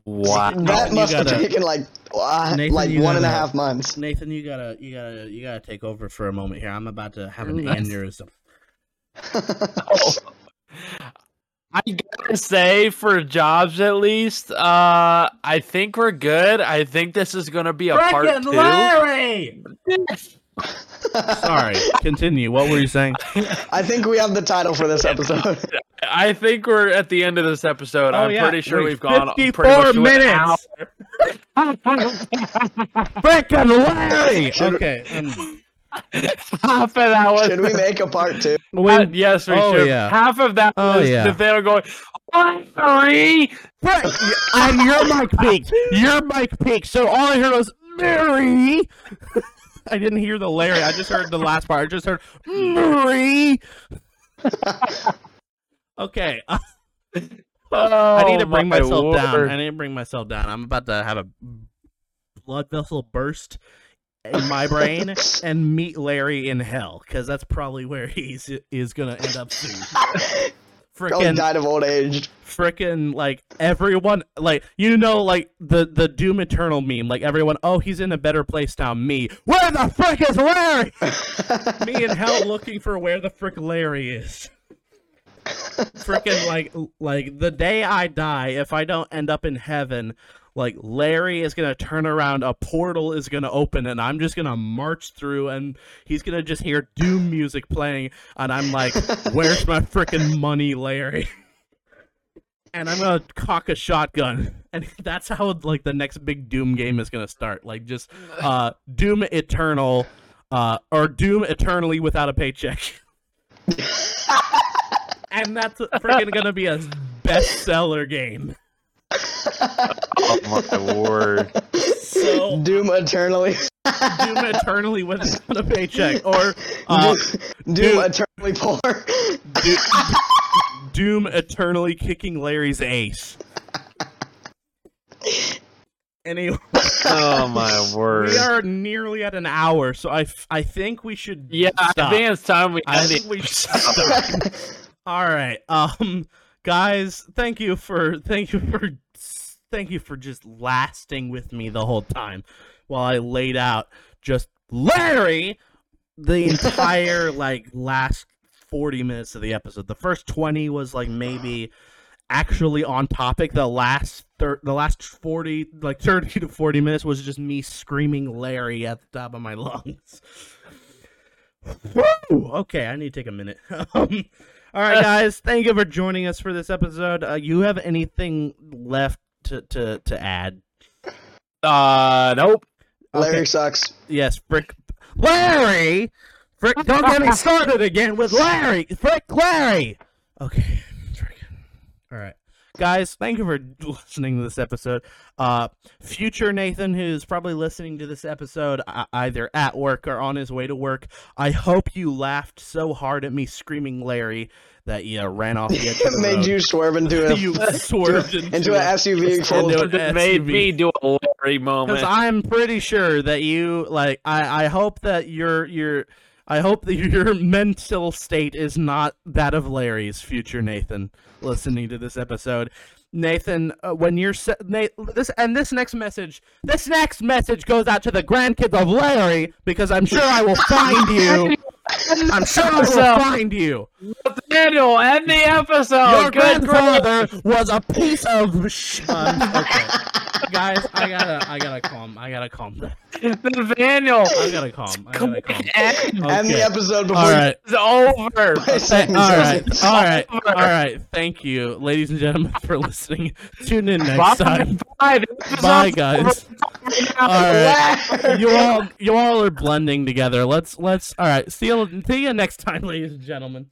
Speaker 2: Wow.
Speaker 3: that
Speaker 1: you
Speaker 3: must have
Speaker 1: gotta-
Speaker 3: taken like uh,
Speaker 1: Nathan,
Speaker 3: like
Speaker 1: you
Speaker 3: one and a half months.
Speaker 1: Nathan, you gotta, you gotta, you gotta take over for a moment here. I'm about to have an
Speaker 2: Nice.
Speaker 1: aneurysm.
Speaker 2: I gotta say, for jobs at least, uh, I think we're good. I think this is gonna be a part
Speaker 1: Frickin'
Speaker 2: two.
Speaker 1: Larry! Sorry, continue. What were you saying?
Speaker 3: I think we have the title for this episode.
Speaker 2: I think we're at the end of this episode.
Speaker 1: Oh,
Speaker 2: I'm
Speaker 1: yeah.
Speaker 2: pretty sure
Speaker 1: Wait,
Speaker 2: we've gone
Speaker 1: 54
Speaker 2: pretty much to an
Speaker 1: minutes.
Speaker 2: hour.
Speaker 1: Frickin' Larry!
Speaker 3: Should-
Speaker 1: Okay.
Speaker 2: Half of that was.
Speaker 3: Should we make a part two?
Speaker 2: Uh, yes, we
Speaker 1: Oh,
Speaker 2: should.
Speaker 1: yeah.
Speaker 2: Half of that
Speaker 1: Oh,
Speaker 2: was
Speaker 1: yeah.
Speaker 2: Nathaniel going, Larry!
Speaker 1: Frick, and your mic peaked. Your mic peaked. So all I heard was Mary. I didn't hear the Larry. I just heard the last part. I just heard Mary. okay. uh, I need to
Speaker 2: Oh,
Speaker 1: bring
Speaker 2: my
Speaker 1: myself down. I need to bring myself down. I'm about to have a blood vessel burst in my brain and meet Larry in hell because that's probably where he's is gonna end up soon. Freaking
Speaker 3: died of old age.
Speaker 1: freaking like everyone like you know like the the doom eternal meme like everyone oh he's in a better place now. Me. Where the frick is larry? Me in hell looking for where the frick larry is. Freaking like like the day i die if i don't end up in heaven like larry is gonna turn around a portal is gonna open and i'm just gonna march through and he's gonna just hear doom music playing and i'm like where's my freaking money larry and I'm gonna cock a shotgun, and that's how like the next big Doom game is gonna start. Like just uh, Doom Eternal, uh, or Doom Eternally without a paycheck, and that's freaking gonna be a bestseller game.
Speaker 2: Oh my word.
Speaker 1: So
Speaker 3: Doom eternally.
Speaker 1: Doom Eternally without a paycheck, or uh,
Speaker 3: Doom
Speaker 1: Doom-
Speaker 3: eternally poor.
Speaker 1: Do- Doom Eternally kicking Larry's ace. Anyway.
Speaker 2: Oh my word.
Speaker 1: We are nearly at an hour, so I, f- I think we should
Speaker 2: Yeah, I think it's time we
Speaker 1: I think we should stop. All right, um, guys, thank you for thank you for thank you for just lasting with me the whole time while I laid out just Larry the entire like last forty minutes of the episode. The first twenty was like maybe actually on topic. The last thir- the last forty like thirty to forty minutes was just me screaming Larry at the top of my lungs. Woo! Okay, I need to take a minute. um, all right, guys, thank you for joining us for this episode. Uh, you have anything left to to, to add?
Speaker 2: Uh, nope.
Speaker 3: Larry
Speaker 1: Okay.
Speaker 3: sucks.
Speaker 1: Yes, Frick. Larry! Frick, don't get me started again with Larry! Frick, Larry! Okay. All right. Guys, thank you for listening to this episode. Uh, future Nathan, who's probably listening to this episode uh, either at work or on his way to work, I hope you laughed so hard at me screaming Larry that you ran off the edge of the
Speaker 3: Made
Speaker 1: road.
Speaker 3: you swerve into a
Speaker 1: you swerved into,
Speaker 3: into an SUV full of
Speaker 2: It made me do a Larry moment.
Speaker 1: Because I'm pretty sure that you like. I I hope that your your I hope that your mental state is not that of Larry's future Nathan. Listening to this episode, Nathan, uh, when you're se- Na- this and this next message, this next message goes out to the grandkids of Larry because I'm sure I will find you. I'm sure I will find you.
Speaker 2: Nathaniel, end the episode.
Speaker 1: Your
Speaker 2: Good grief.
Speaker 1: grandfather was a piece of. Sh- um, okay, guys, I gotta, I gotta calm, I gotta calm down.
Speaker 2: Nathaniel,
Speaker 1: I gotta calm. I gotta calm.
Speaker 2: end.
Speaker 3: End the episode before
Speaker 1: All right.
Speaker 2: It's over.
Speaker 3: you say
Speaker 1: All right.
Speaker 3: this.
Speaker 1: All right. All
Speaker 2: over.
Speaker 1: right. Thank you, ladies and gentlemen, for listening. Tune in next
Speaker 2: Bye.
Speaker 1: time.
Speaker 2: Bye.
Speaker 1: Bye, guys. All right. You all, you all are blending together. Let's, let's. All right. See you, see you next time, ladies and gentlemen.